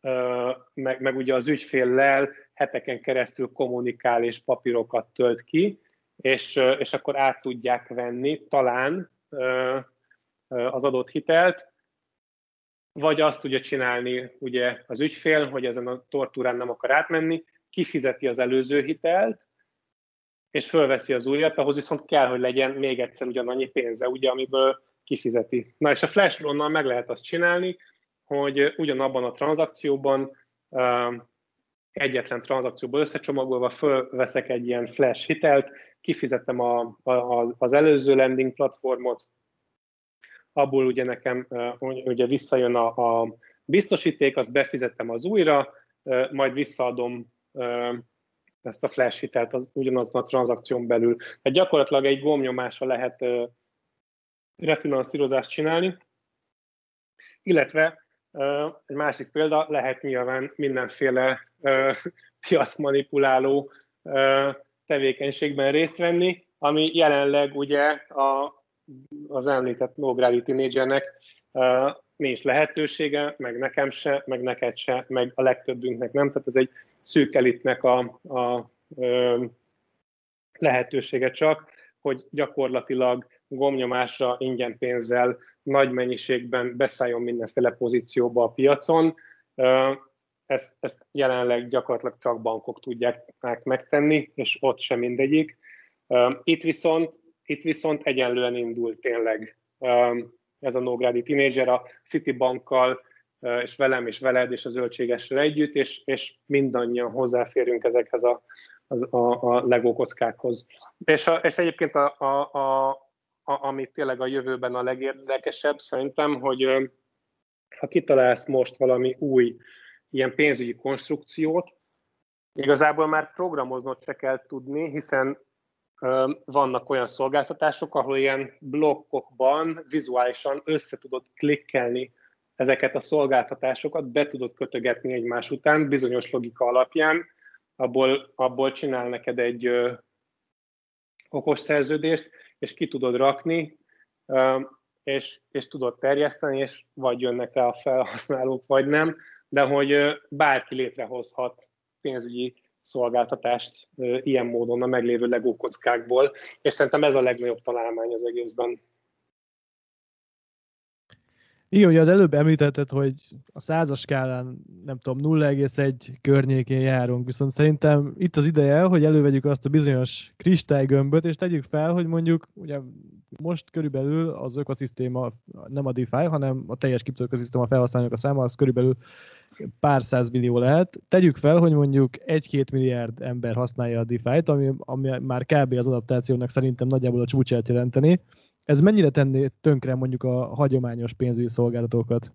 uh, meg, meg ugye az ügyféllel heteken keresztül kommunikál és papírokat tölt ki, és, és akkor át tudják venni talán uh, az adott hitelt, vagy azt tudja csinálni ugye az ügyfél, hogy ezen a tortúrán nem akar átmenni, kifizeti az előző hitelt, és fölveszi az újat, ahhoz viszont kell, hogy legyen még egyszer ugyanannyi pénze, ugye, amiből kifizeti. Na és a flash loan meg lehet azt csinálni, hogy ugyanabban a tranzakcióban egyetlen tranzakcióból összecsomagolva fölveszek egy ilyen flash hitelt, kifizetem a, a, az előző lending platformot, abból ugye nekem ugye visszajön a, a biztosíték, azt befizettem az újra, majd visszaadom ezt a flash hitelt az, ugyanazon a tranzakción belül. Tehát gyakorlatilag egy gombnyomásra lehet uh, refinanszírozást csinálni, illetve uh, egy másik példa lehet nyilván mindenféle uh, piacmanipuláló uh, tevékenységben részt venni, ami jelenleg ugye a, az említett no gravity teenagernek nincs lehetősége, meg nekem se, meg neked se, meg a legtöbbünknek nem. Tehát ez egy szűk elitnek a, a ö, lehetősége csak, hogy gyakorlatilag gomnyomásra ingyen pénzzel nagy mennyiségben beszálljon mindenféle pozícióba a piacon. Ezt, ezt jelenleg gyakorlatilag csak bankok tudják megtenni, és ott sem mindegyik. Itt viszont itt viszont egyenlően indult tényleg ez a Nógrádi tínédzser a Citibankkal, és velem, és veled, és a zöldségessel együtt, és, és mindannyian hozzáférünk ezekhez a, a, a Lego kockákhoz. És, a, és egyébként a, a, a, a, ami tényleg a jövőben a legérdekesebb, szerintem, hogy ha kitalálsz most valami új ilyen pénzügyi konstrukciót, igazából már programoznod se kell tudni, hiszen vannak olyan szolgáltatások, ahol ilyen blokkokban vizuálisan össze tudod klikkelni ezeket a szolgáltatásokat, be tudod kötögetni egymás után bizonyos logika alapján, abból, abból csinál neked egy ö, okos szerződést, és ki tudod rakni, ö, és, és tudod terjeszteni, és vagy jönnek rá a felhasználók, vagy nem, de hogy ö, bárki létrehozhat pénzügyi szolgáltatást ilyen módon a meglévő legó kockákból, és szerintem ez a legnagyobb találmány az egészben. Igen, ugye az előbb említetted, hogy a százas skálán, nem tudom, 0,1 környékén járunk, viszont szerintem itt az ideje, hogy elővegyük azt a bizonyos kristálygömböt, és tegyük fel, hogy mondjuk, ugye most körülbelül az ökoszisztéma, nem a DeFi, hanem a teljes kriptoökoszisztéma felhasználók a száma, az körülbelül pár millió lehet. Tegyük fel, hogy mondjuk 1-2 milliárd ember használja a DeFi-t, ami, ami már kb. az adaptációnak szerintem nagyjából a csúcsát jelenteni. Ez mennyire tenné tönkre mondjuk a hagyományos pénzügyi szolgáltatókat?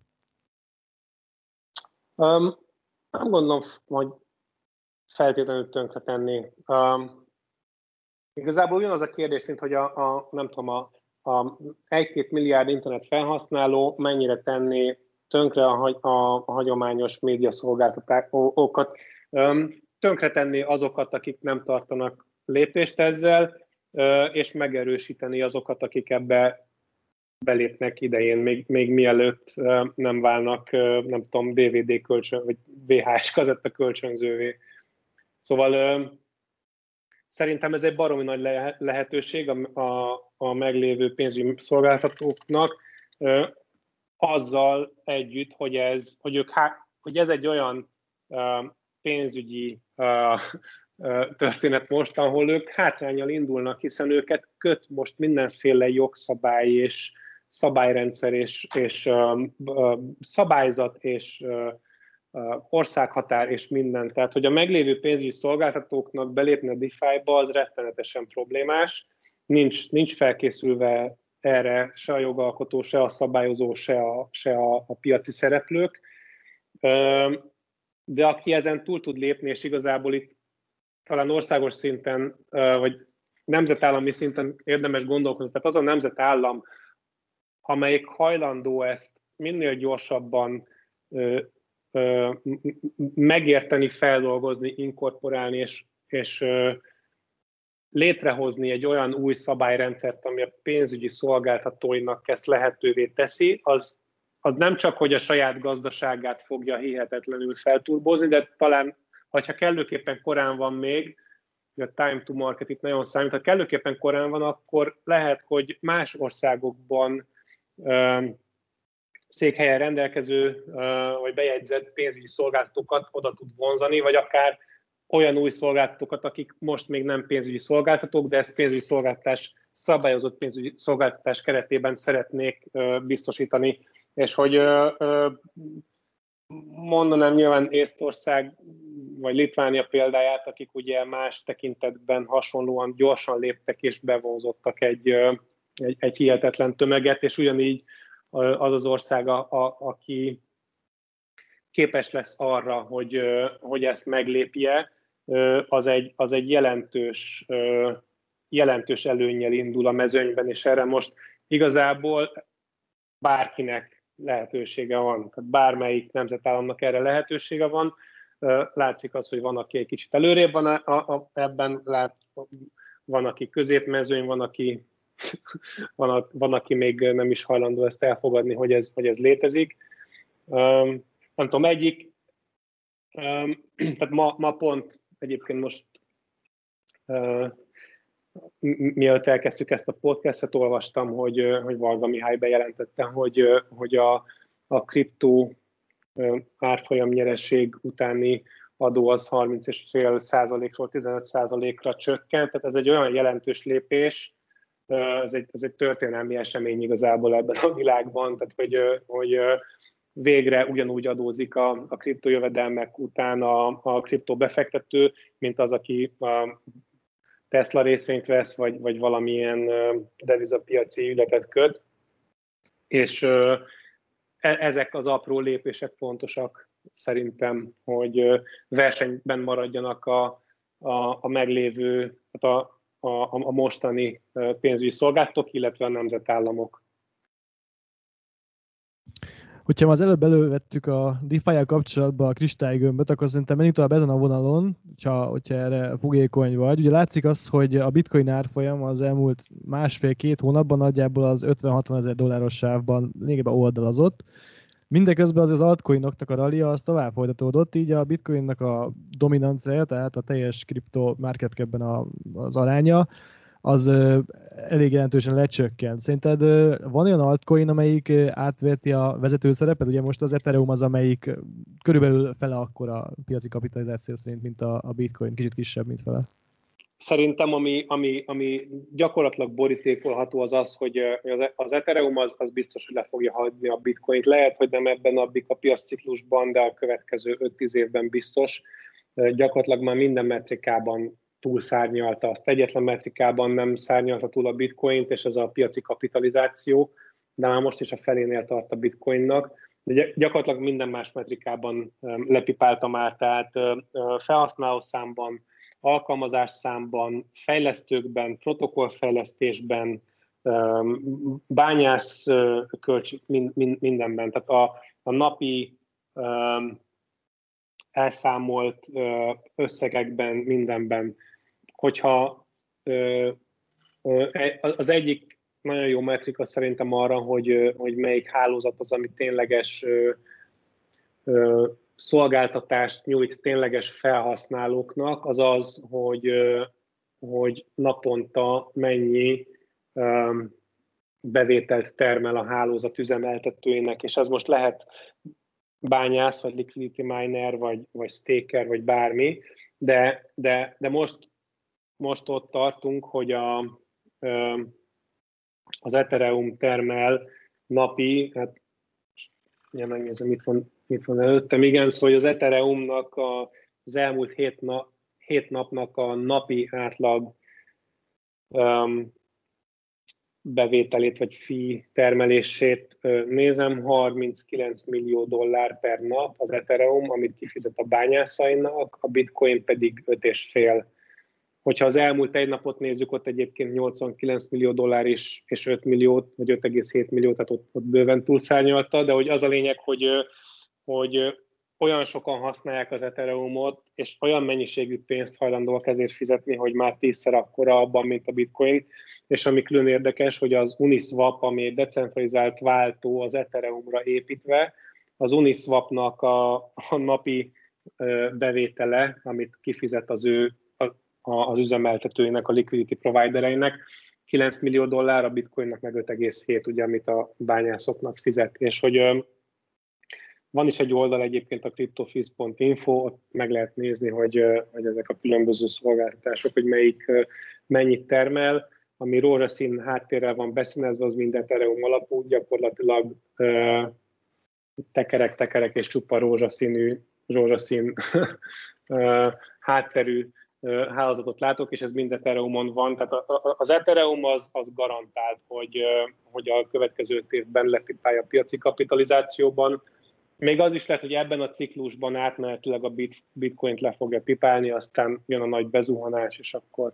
Um, nem gondolom, hogy feltétlenül tönkre tenni. Um, igazából ugyanaz a kérdés, mint hogy a, a nem tudom, a, a 1-2 milliárd internet felhasználó mennyire tenni tönkre a, a, a hagyományos médiaszolgáltatókat, um, tönkre tenni azokat, akik nem tartanak lépést ezzel, és megerősíteni azokat, akik ebbe belépnek idején, még, még mielőtt nem válnak, nem tudom, DVD kölcsön, vagy VHS kazetta kölcsönzővé. Szóval szerintem ez egy baromi nagy lehetőség a, a, a meglévő pénzügyi szolgáltatóknak, azzal együtt, hogy ez, hogy ők, hogy ez egy olyan pénzügyi történet most, ahol ők hátrányal indulnak, hiszen őket köt most mindenféle jogszabály és szabályrendszer és, és szabályzat és országhatár és minden. Tehát, hogy a meglévő pénzügyi szolgáltatóknak belépni a DeFi-ba, az rettenetesen problémás. Nincs, nincs felkészülve erre se a jogalkotó, se a szabályozó, se a, se a, a piaci szereplők. De aki ezen túl tud lépni, és igazából itt talán országos szinten, vagy nemzetállami szinten érdemes gondolkozni. Tehát az a nemzetállam, amelyik hajlandó ezt minél gyorsabban megérteni, feldolgozni, inkorporálni, és, és létrehozni egy olyan új szabályrendszert, ami a pénzügyi szolgáltatóinak ezt lehetővé teszi, az, az nem csak, hogy a saját gazdaságát fogja hihetetlenül felturbozni, de talán ha kellőképpen korán van még, a time to market itt nagyon számít, ha kellőképpen korán van, akkor lehet, hogy más országokban székhelyen rendelkező vagy bejegyzett pénzügyi szolgáltatókat oda tud vonzani, vagy akár olyan új szolgáltatókat, akik most még nem pénzügyi szolgáltatók, de ezt pénzügyi szolgáltatás, szabályozott pénzügyi szolgáltatás keretében szeretnék biztosítani, és hogy mondanám nyilván Észtország vagy Litvánia példáját, akik ugye más tekintetben hasonlóan gyorsan léptek és bevonzottak egy, egy, egy hihetetlen tömeget, és ugyanígy az az ország, a, a, aki képes lesz arra, hogy, hogy ezt meglépje, az egy, az egy jelentős, jelentős előnyel indul a mezőnyben, és erre most igazából bárkinek lehetősége van. Tehát bármelyik nemzetállamnak erre lehetősége van. Látszik az, hogy van, aki egy kicsit előrébb van a, a, a, ebben, lát, van, aki középmezőny, van, aki, van, a, van, aki még nem is hajlandó ezt elfogadni, hogy ez, hogy ez létezik. Um, nem tudom, egyik, um, tehát ma, ma pont egyébként most uh, mielőtt elkezdtük ezt a podcastet, olvastam, hogy, hogy Varga Mihály bejelentette, hogy, hogy a, a kriptó árfolyam nyereség utáni adó az 30,5 százalékról 15 százalékra csökkent, tehát ez egy olyan jelentős lépés, ez egy, ez egy történelmi esemény igazából ebben a világban, tehát hogy, hogy végre ugyanúgy adózik a, a kriptojövedelmek után a, a kriptobefektető, mint az, aki a Tesla részvényt vesz, vagy, vagy valamilyen devizapiaci ügyletet köt. És ezek az apró lépések fontosak szerintem, hogy versenyben maradjanak a, a, a meglévő, a, a, a mostani pénzügyi szolgáltatók, illetve a nemzetállamok. Hogyha az előbb elővettük a defi kapcsolatban a kristálygömböt, akkor szerintem menjünk tovább ezen a vonalon, hogyha, hogyha erre fogékony vagy. Ugye látszik az, hogy a bitcoin árfolyam az elmúlt másfél-két hónapban nagyjából az 50-60 ezer dolláros sávban lényegében oldalazott. Mindeközben az az altcoinoknak a rallia az tovább folytatódott, így a bitcoinnak a dominancia, tehát a teljes kripto market cap az aránya, az elég jelentősen lecsökkent. Szerinted van olyan altcoin, amelyik átvérti a vezető szerepet? Ugye most az Ethereum az, amelyik körülbelül fele akkora piaci kapitalizáció szerint, mint a, bitcoin, kicsit kisebb, mint fele. Szerintem ami, ami, ami gyakorlatilag borítékolható az az, hogy az, az Ethereum az, az biztos, hogy le fogja hagyni a bitcoint. Lehet, hogy nem ebben a, a piaszciklusban, de a következő 5-10 évben biztos. Gyakorlatilag már minden metrikában túlszárnyalta, azt egyetlen metrikában nem szárnyalta túl a bitcoint, és ez a piaci kapitalizáció, de már most is a felénél tart a bitcoinnak. De gyakorlatilag minden más metrikában lepipálta már, tehát felhasználószámban, alkalmazásszámban, fejlesztőkben, protokollfejlesztésben, bányász kölcs, mindenben. Tehát a, a napi elszámolt összegekben, mindenben hogyha az egyik nagyon jó metrika szerintem arra, hogy, hogy melyik hálózat az, ami tényleges szolgáltatást nyújt tényleges felhasználóknak, az az, hogy, hogy naponta mennyi bevételt termel a hálózat üzemeltetőjének, és ez most lehet bányász, vagy liquidity miner, vagy, vagy staker, vagy bármi, de, de, de most most ott tartunk, hogy a, az Ethereum termel napi, hát ugye megnézem, mit van, mit van előttem, igen, szóval az Ethereumnak a, az elmúlt hét, na, hét napnak a napi átlag um, bevételét vagy fi termelését nézem, 39 millió dollár per nap az Ethereum, amit kifizet a bányászainak, a Bitcoin pedig 5,5 Hogyha az elmúlt egy napot nézzük, ott egyébként 89 millió dollár és, és 5 millió, vagy 5,7 millió, tehát ott, ott bőven túlszárnyalta, de hogy az a lényeg, hogy, hogy olyan sokan használják az Ethereumot, és olyan mennyiségű pénzt hajlandóak ezért fizetni, hogy már tízszer akkora abban, mint a Bitcoin. És ami külön érdekes, hogy az Uniswap, ami egy decentralizált váltó az Ethereumra építve, az Uniswapnak a, a napi bevétele, amit kifizet az ő az üzemeltetőinek, a liquidity providereinek, 9 millió dollár, a bitcoinnak meg 5,7, ugye, amit a bányászoknak fizet. És hogy van is egy oldal egyébként a cryptofees.info, ott meg lehet nézni, hogy, hogy ezek a különböző szolgáltatások, hogy melyik mennyit termel, ami rózsaszín háttérrel van beszínezve, az minden Ethereum alapú, gyakorlatilag tekerek, tekerek és csupa rózsaszínű, rózsaszín hátterű hálózatot látok, és ez mind Ethereumon van. Tehát az Ethereum az, az garantált, hogy, hogy a következő évben lepipálja a piaci kapitalizációban. Még az is lehet, hogy ebben a ciklusban átmenetileg a bitcoint le fogja pipálni, aztán jön a nagy bezuhanás, és akkor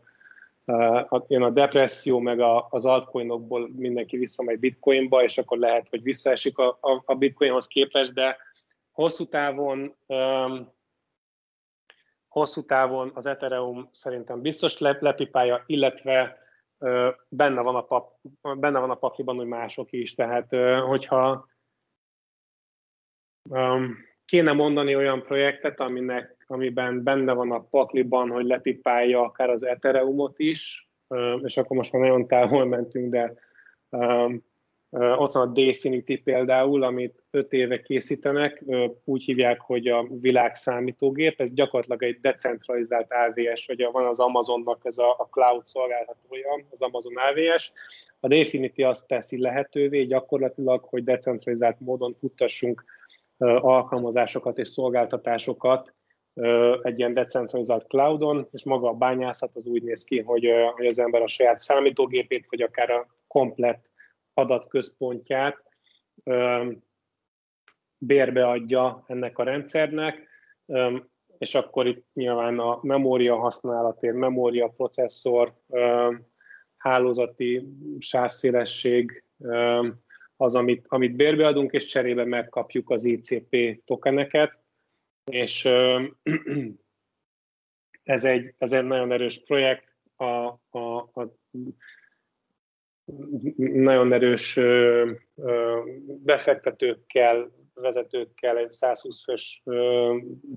jön a depresszió, meg az altcoinokból mindenki visszamegy bitcoinba, és akkor lehet, hogy visszaesik a, a, a bitcoinhoz képest, de hosszú távon hosszú távon az Ethereum szerintem biztos lepipálja, illetve benne van a, pap, benne van a pakliban, hogy mások is. Tehát, hogyha kéne mondani olyan projektet, aminek, amiben benne van a pakliban, hogy lepipálja akár az Ethereumot is, és akkor most már nagyon távol mentünk, de Ott van a Definity például, amit öt éve készítenek, úgy hívják, hogy a világ számítógép, ez gyakorlatilag egy decentralizált AVS, vagy van az Amazonnak ez a, cloud szolgáltatója, az Amazon AVS. A Definity azt teszi lehetővé gyakorlatilag, hogy decentralizált módon futtassunk alkalmazásokat és szolgáltatásokat egy ilyen decentralizált cloudon, és maga a bányászat az úgy néz ki, hogy, hogy az ember a saját számítógépét, vagy akár a komplet adatközpontját bérbe adja ennek a rendszernek, és akkor itt nyilván a memória használatért, memória processzor, hálózati sávszélesség az, amit, amit bérbeadunk, és cserébe megkapjuk az ICP tokeneket, és ez egy, ez egy nagyon erős projekt, a, a, a nagyon erős befektetőkkel, vezetőkkel, egy 120 fős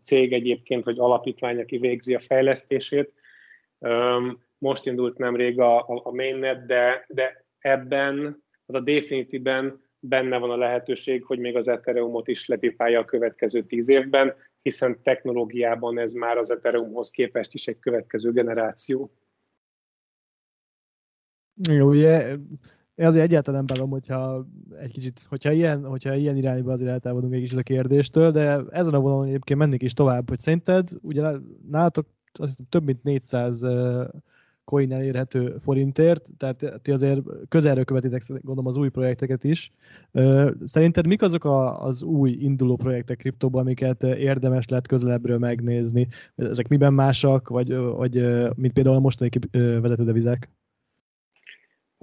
cég egyébként, vagy alapítvány, aki végzi a fejlesztését. Most indult nemrég a, a, a mainnet, de, de ebben, a Definity-ben benne van a lehetőség, hogy még az Ethereumot is letipálja a következő tíz évben, hiszen technológiában ez már az Ethereumhoz képest is egy következő generáció. Jó, ugye én azért egyáltalán nem bánom, hogyha egy kicsit, hogyha ilyen, hogyha ilyen irányba azért eltávolodunk egy kicsit a kérdéstől, de ezen a vonalon egyébként mennék is tovább, hogy szerinted, ugye nálatok azt hiszem, több mint 400 coin elérhető forintért, tehát ti azért közelről követitek gondolom az új projekteket is. Szerinted mik azok a, az új induló projektek kriptóban, amiket érdemes lehet közelebbről megnézni? Ezek miben másak, vagy, vagy mint például a mostani vezetődevizek?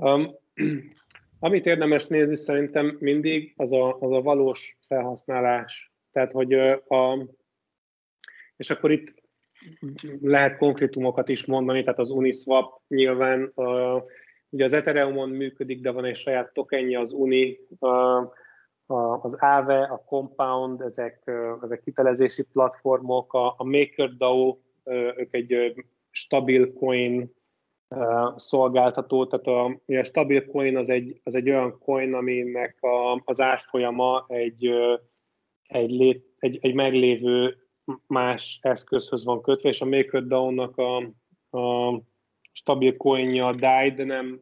Um, amit érdemes nézni szerintem mindig, az a, az a valós felhasználás. Tehát, hogy a, és akkor itt lehet konkrétumokat is mondani, tehát az Uniswap nyilván a, ugye az Ethereumon működik, de van egy saját tokenje az Uni, a, az Aave, a Compound, ezek, ezek hitelezési platformok, a, a MakerDAO, ők egy stabil coin szolgáltató, tehát a, a stabil coin az egy, az egy olyan coin, aminek a, az árfolyama egy, egy, lét, egy, egy meglévő más eszközhöz van kötve, és a MakerDAO-nak a, a stabil coinja DAI, de nem,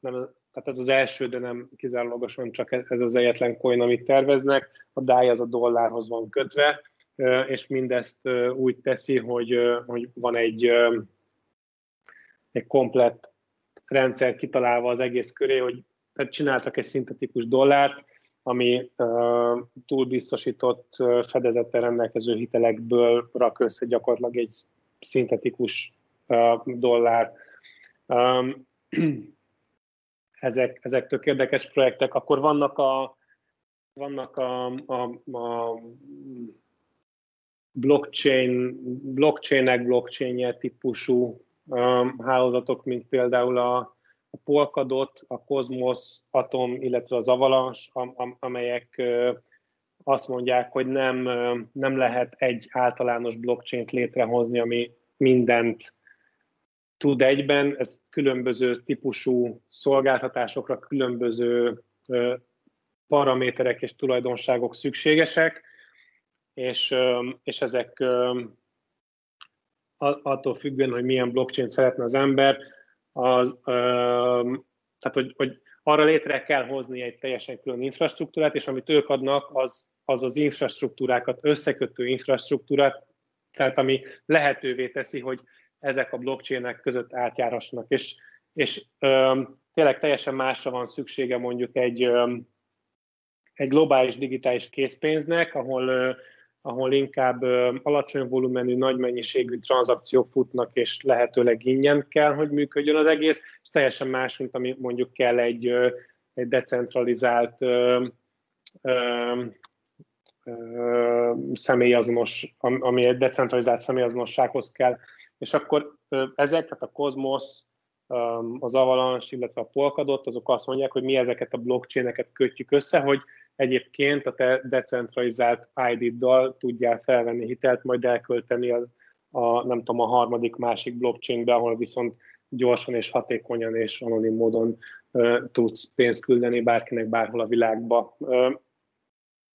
nem, tehát ez az első, de nem kizárólagosan csak ez az egyetlen coin, amit terveznek. A DAI az a dollárhoz van kötve, és mindezt úgy teszi, hogy, hogy van egy egy komplett rendszer kitalálva az egész köré, hogy tehát csináltak egy szintetikus dollárt, ami uh, túlbiztosított uh, fedezettel rendelkező hitelekből rak össze gyakorlatilag egy szintetikus uh, dollár. Um, ezek, ezek tök érdekes projektek. Akkor vannak a, vannak a, a, a blockchain, blockchainek blockchain típusú hálózatok, mint például a, a Polkadot, a Cosmos Atom, illetve az Avalanche, amelyek azt mondják, hogy nem, nem lehet egy általános blockchain-t létrehozni, ami mindent tud egyben, ez különböző típusú szolgáltatásokra különböző paraméterek és tulajdonságok szükségesek, és, és ezek attól függően, hogy milyen blockchain szeretne az ember, az, ö, tehát hogy, hogy arra létre kell hozni egy teljesen külön infrastruktúrát, és amit ők adnak, az az, az infrastruktúrákat, összekötő infrastruktúrát, tehát ami lehetővé teszi, hogy ezek a blockchainek között átjárassanak. És, és ö, tényleg teljesen másra van szüksége mondjuk egy, ö, egy globális digitális készpénznek, ahol ö, ahol inkább alacsony volumenű, nagy mennyiségű tranzakciók futnak, és lehetőleg ingyen kell, hogy működjön az egész, és teljesen más, mint ami mondjuk kell egy, egy decentralizált ö, ö, ö, személyazonos, ami egy decentralizált személyazonossághoz kell. És akkor ezek, tehát a Cosmos, az Avalanche, illetve a Polkadot, azok azt mondják, hogy mi ezeket a blockchaineket kötjük össze, hogy Egyébként a te decentralizált ID-dal tudjál felvenni hitelt, majd elkölteni a, a, nem tudom, a harmadik másik blockchainbe, ahol viszont gyorsan és hatékonyan és anonim módon tudsz pénzt küldeni bárkinek bárhol a világba.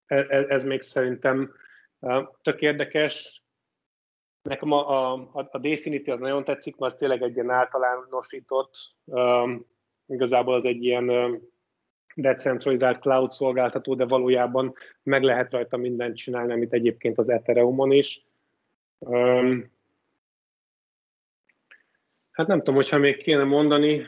Ez, ez még szerintem tök érdekes. Nekem a, a, a Definity az nagyon tetszik, mert az tényleg egy ilyen általánosított, um, igazából az egy ilyen decentralizált cloud szolgáltató, de valójában meg lehet rajta mindent csinálni, amit egyébként az Ethereumon is. Um, hát nem tudom, hogyha még kéne mondani,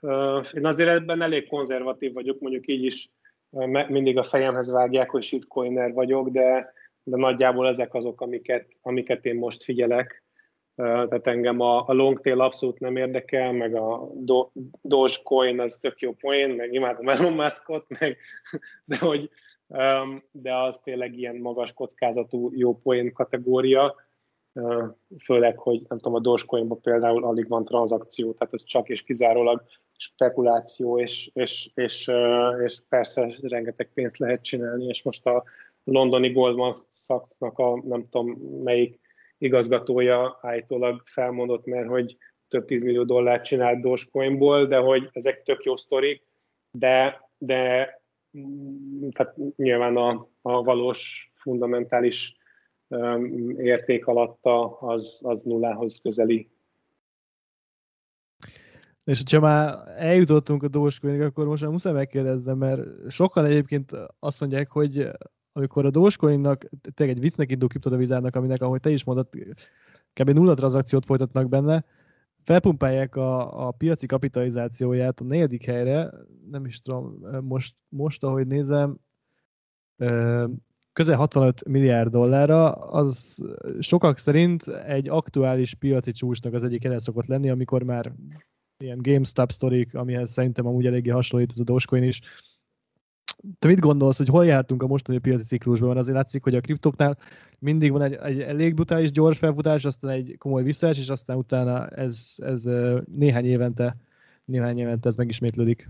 uh, én azért ebben elég konzervatív vagyok, mondjuk így is uh, mindig a fejemhez vágják, hogy shitcoiner vagyok, de de nagyjából ezek azok, amiket, amiket én most figyelek. Tehát engem a, a long tail abszolút nem érdekel, meg a do, Dogecoin az tök jó poén, meg imádom Elon Muskot, meg, de, hogy, de az tényleg ilyen magas kockázatú jó poén kategória, főleg, hogy nem tudom, a Dogecoinban például alig van tranzakció, tehát ez csak és kizárólag spekuláció, és, és, és, és persze rengeteg pénzt lehet csinálni, és most a londoni Goldman Sachs-nak a nem tudom melyik igazgatója állítólag felmondott, mert hogy több tízmillió dollárt csinált Dogecoinból, de hogy ezek tök jó sztorik, de, de tehát nyilván a, a valós fundamentális um, érték alatta az, az nullához közeli. És hogyha már eljutottunk a Dogecoinig, akkor most már muszáj megkérdeznem, mert sokan egyébként azt mondják, hogy amikor a Dogecoinnak, tényleg egy viccnek indul kriptodevizának, aminek, ahogy te is mondod, kb. nulla tranzakciót folytatnak benne, felpumpálják a, a piaci kapitalizációját a negyedik helyre, nem is tudom, most, most ahogy nézem, közel 65 milliárd dollárra, az sokak szerint egy aktuális piaci csúcsnak az egyik el szokott lenni, amikor már ilyen GameStop sztorik, amihez szerintem amúgy eléggé hasonlít ez a Dogecoin is, te mit gondolsz, hogy hol jártunk a mostani piaci ciklusban? Azért látszik, hogy a kriptoknál mindig van egy, egy elég brutális gyors felfutás, aztán egy komoly visszaes, és aztán utána ez, ez néhány évente, néhány évente ez megismétlődik.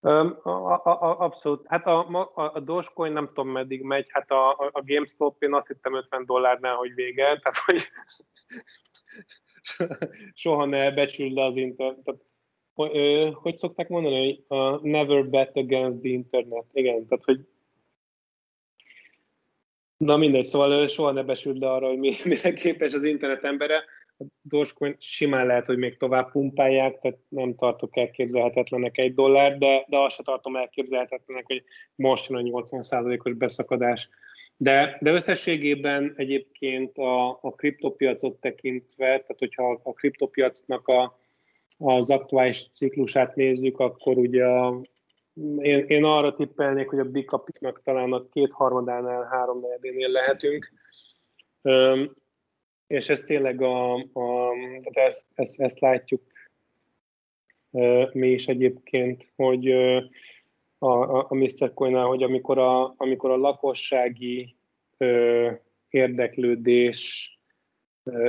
Um, a, a, a, abszolút. Hát a, a, a Dogecoin nem tudom meddig megy, hát a, a GameStop én azt hittem 50 dollárnál, hogy vége, tehát hogy soha ne becsüld le az internet hogy, hogy szokták mondani, hogy uh, never bet against the internet. Igen, tehát hogy Na mindegy, szóval soha ne besült le arra, hogy mi, mire képes az internet embere. A Dogecoin simán lehet, hogy még tovább pumpálják, tehát nem tartok elképzelhetetlenek egy dollár, de, de azt se tartom elképzelhetetlenek, hogy most jön a 80%-os beszakadás. De, de összességében egyébként a, a kriptopiacot tekintve, tehát hogyha a kriptopiacnak a, az aktuális ciklusát nézzük, akkor ugye a, én, én arra tippelnék, hogy a Bikapisnak talán a kétharmadánál, háromnegyedénél lehetünk. Üm, és ez tényleg a, a tehát ezt, ezt, ezt látjuk mi is egyébként, hogy a, a, a Mr. coin hogy amikor a, amikor a lakossági uh, érdeklődés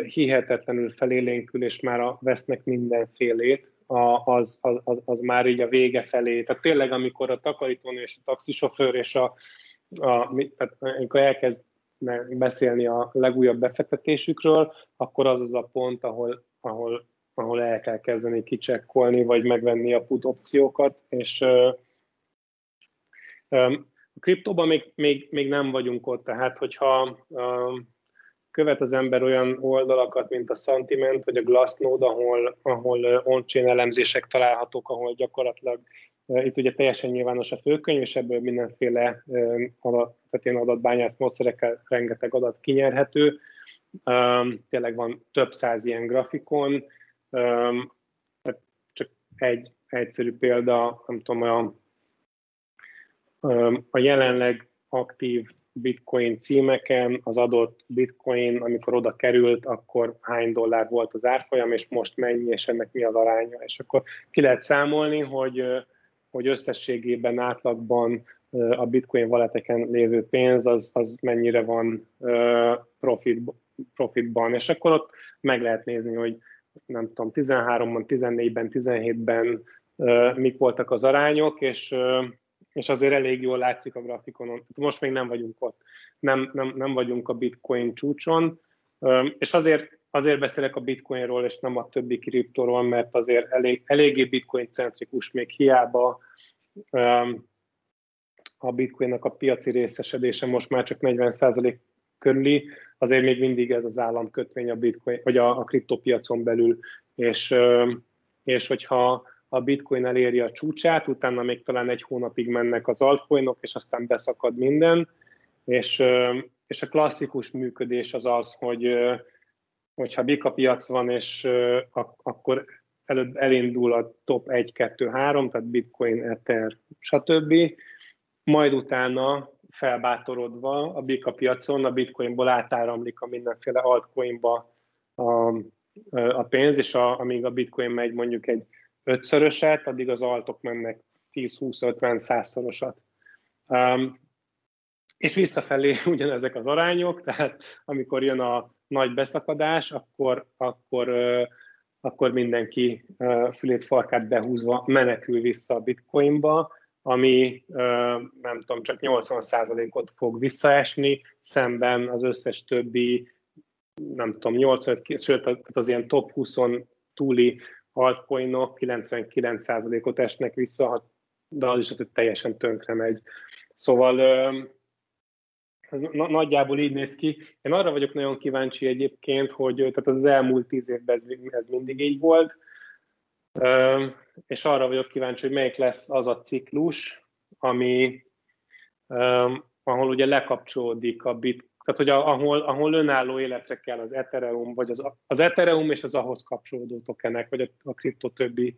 hihetetlenül felélénkül, és már a, vesznek mindenfélét, a, az, az, az, már így a vége felé. Tehát tényleg, amikor a takarítónő és a taxisofőr és a, a tehát amikor elkezd beszélni a legújabb befektetésükről, akkor az az a pont, ahol, ahol, ahol el kell kezdeni kicsekkolni, vagy megvenni a put opciókat, és a kriptóban még, még, még nem vagyunk ott, tehát hogyha követ az ember olyan oldalakat, mint a Sentiment vagy a Glassnode, ahol, ahol on-chain elemzések találhatók, ahol gyakorlatilag itt ugye teljesen nyilvános a főkönyv, és ebből mindenféle tehát ilyen adatbányász módszerekkel rengeteg adat kinyerhető. Tényleg van több száz ilyen grafikon, csak egy egyszerű példa, nem tudom, a, a jelenleg aktív bitcoin címeken az adott bitcoin, amikor oda került, akkor hány dollár volt az árfolyam, és most mennyi, és ennek mi az aránya. És akkor ki lehet számolni, hogy, hogy összességében átlagban a bitcoin valeteken lévő pénz, az, az mennyire van profit, profitban. És akkor ott meg lehet nézni, hogy nem tudom, 13-ban, 14-ben, 17-ben mik voltak az arányok, és és azért elég jól látszik a grafikonon. Most még nem vagyunk ott, nem, nem, nem vagyunk a bitcoin csúcson, és azért azért beszélek a bitcoinról, és nem a többi kriptóról, mert azért elég, eléggé bitcoin-centrikus még hiába a bitcoinnak a piaci részesedése most már csak 40% körüli, azért még mindig ez az államkötvény a bitcoin, vagy a, a kriptopiacon belül, és, és hogyha a bitcoin eléri a csúcsát, utána még talán egy hónapig mennek az altcoinok, és aztán beszakad minden, és, és a klasszikus működés az az, hogy hogyha bika piac van, és akkor előbb elindul a top 1, 2, 3, tehát bitcoin, ether, stb. Majd utána felbátorodva a bika piacon, a bitcoinból átáramlik a mindenféle altcoinba a, a pénz, és a, amíg a bitcoin megy mondjuk egy ötszöröset, addig az altok mennek 10-20-50 százszorosat. Um, és visszafelé ugyanezek az arányok, tehát amikor jön a nagy beszakadás, akkor, akkor, uh, akkor mindenki uh, fülét farkát behúzva menekül vissza a bitcoinba, ami uh, nem tudom, csak 80%-ot fog visszaesni, szemben az összes többi, nem tudom, 85, sőt, az ilyen top 20 túli altcoinok 99%-ot esnek vissza, de az is hogy teljesen tönkre megy. Szóval ez nagyjából így néz ki. Én arra vagyok nagyon kíváncsi egyébként, hogy tehát az elmúlt tíz évben ez, ez mindig így volt, és arra vagyok kíváncsi, hogy melyik lesz az a ciklus, ami, ahol ugye lekapcsolódik a bit, tehát hogy ahol, ahol önálló életre kell az Ethereum, vagy az, az Ethereum és az ahhoz kapcsolódó tokenek, vagy a, a kripto többi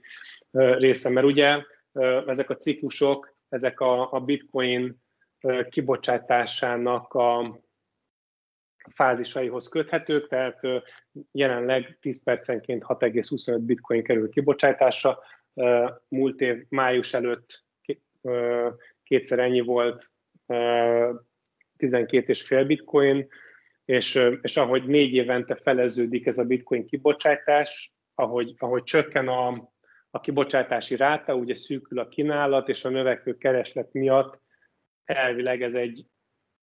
része. Mert ugye ezek a ciklusok, ezek a, a bitcoin kibocsátásának a fázisaihoz köthetők, tehát jelenleg 10 percenként 6,25 bitcoin kerül kibocsátásra. Múlt év május előtt kétszer ennyi volt 12,5 bitcoin, és, és ahogy négy évente feleződik ez a bitcoin kibocsátás, ahogy, ahogy csökken a, a kibocsátási ráta, ugye szűkül a kínálat, és a növekvő kereslet miatt elvileg ez egy,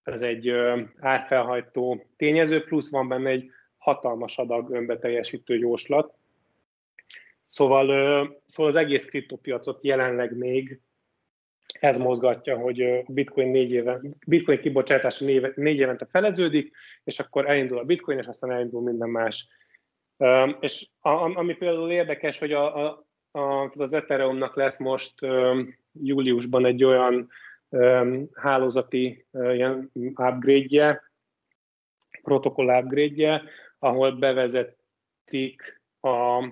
ez egy árfelhajtó tényező, plusz van benne egy hatalmas adag önbeteljesítő jóslat. Szóval, szóval az egész kriptopiacot jelenleg még ez mozgatja, hogy a bitcoin, négy éve, bitcoin kibocsátása négy, évente feleződik, és akkor elindul a bitcoin, és aztán elindul minden más. És ami például érdekes, hogy a, a, a, az Ethereumnak lesz most júliusban egy olyan hálózati ilyen upgrade-je, protokoll upgrade-je, ahol bevezetik a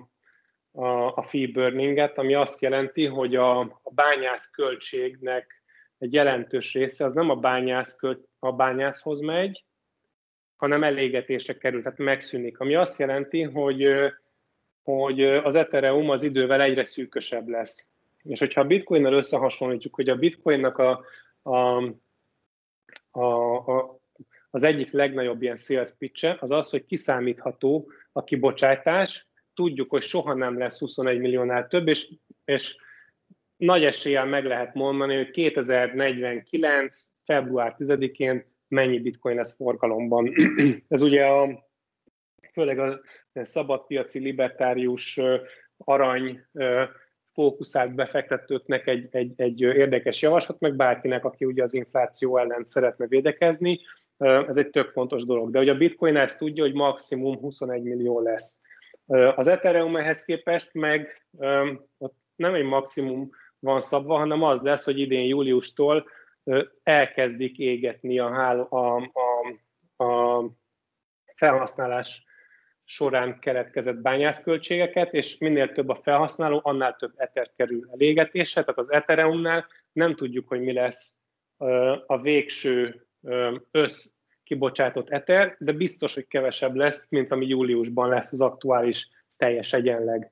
a, a fee burninget, ami azt jelenti, hogy a, a bányász költségnek egy jelentős része az nem a, bányász költ, a bányászhoz megy, hanem elégetésre kerül, tehát megszűnik. Ami azt jelenti, hogy, hogy az Ethereum az idővel egyre szűkösebb lesz. És hogyha a bitcoinnal összehasonlítjuk, hogy a bitcoinnak a, a, a, a, az egyik legnagyobb ilyen sales pitch az az, hogy kiszámítható a kibocsátás, tudjuk, hogy soha nem lesz 21 milliónál több, és, és nagy eséllyel meg lehet mondani, hogy 2049. február 10-én mennyi bitcoin lesz forgalomban. Ez ugye a, főleg a szabadpiaci libertárius arany fókuszált befektetőknek egy, egy, egy érdekes javaslat, meg bárkinek, aki ugye az infláció ellen szeretne védekezni. Ez egy tök fontos dolog. De hogy a bitcoin ezt tudja, hogy maximum 21 millió lesz. Az Ethereum ehhez képest meg nem egy maximum van szabva, hanem az lesz, hogy idén júliustól elkezdik égetni a, háló, a, a, a felhasználás során keletkezett bányászköltségeket, és minél több a felhasználó, annál több Ether kerül elégetésre. Tehát az Ethereumnál nem tudjuk, hogy mi lesz a végső össz kibocsátott Ether, de biztos, hogy kevesebb lesz, mint ami júliusban lesz az aktuális teljes egyenleg.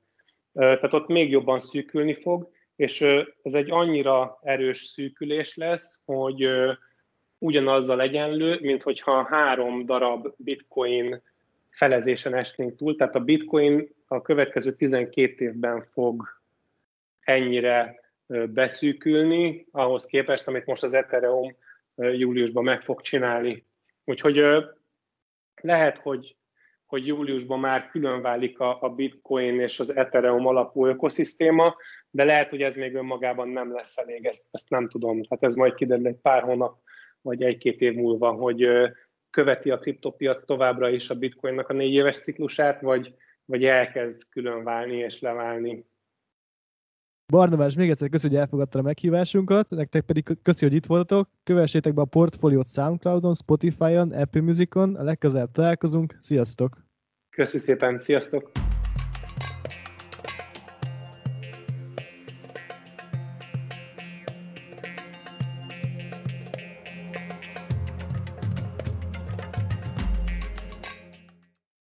Tehát ott még jobban szűkülni fog, és ez egy annyira erős szűkülés lesz, hogy ugyanazzal egyenlő, mint hogyha három darab bitcoin felezésen esnénk túl, tehát a bitcoin a következő 12 évben fog ennyire beszűkülni, ahhoz képest, amit most az Ethereum júliusban meg fog csinálni. Úgyhogy lehet, hogy, hogy júliusban már külön válik a, a Bitcoin és az Ethereum alapú ökoszisztéma, de lehet, hogy ez még önmagában nem lesz elég, ezt, ezt nem tudom. Tehát ez majd kiderül egy pár hónap, vagy egy-két év múlva, hogy követi a kriptopiac továbbra is a Bitcoinnak a négy éves ciklusát, vagy, vagy elkezd külön válni és leválni. Barnabás, még egyszer köszönjük, hogy elfogadta a meghívásunkat, nektek pedig köszönjük, hogy itt voltatok. Kövessétek be a portfóliót Soundcloudon, Spotify-on, Apple Music-on, a legközelebb találkozunk. Sziasztok! Köszi szépen, sziasztok!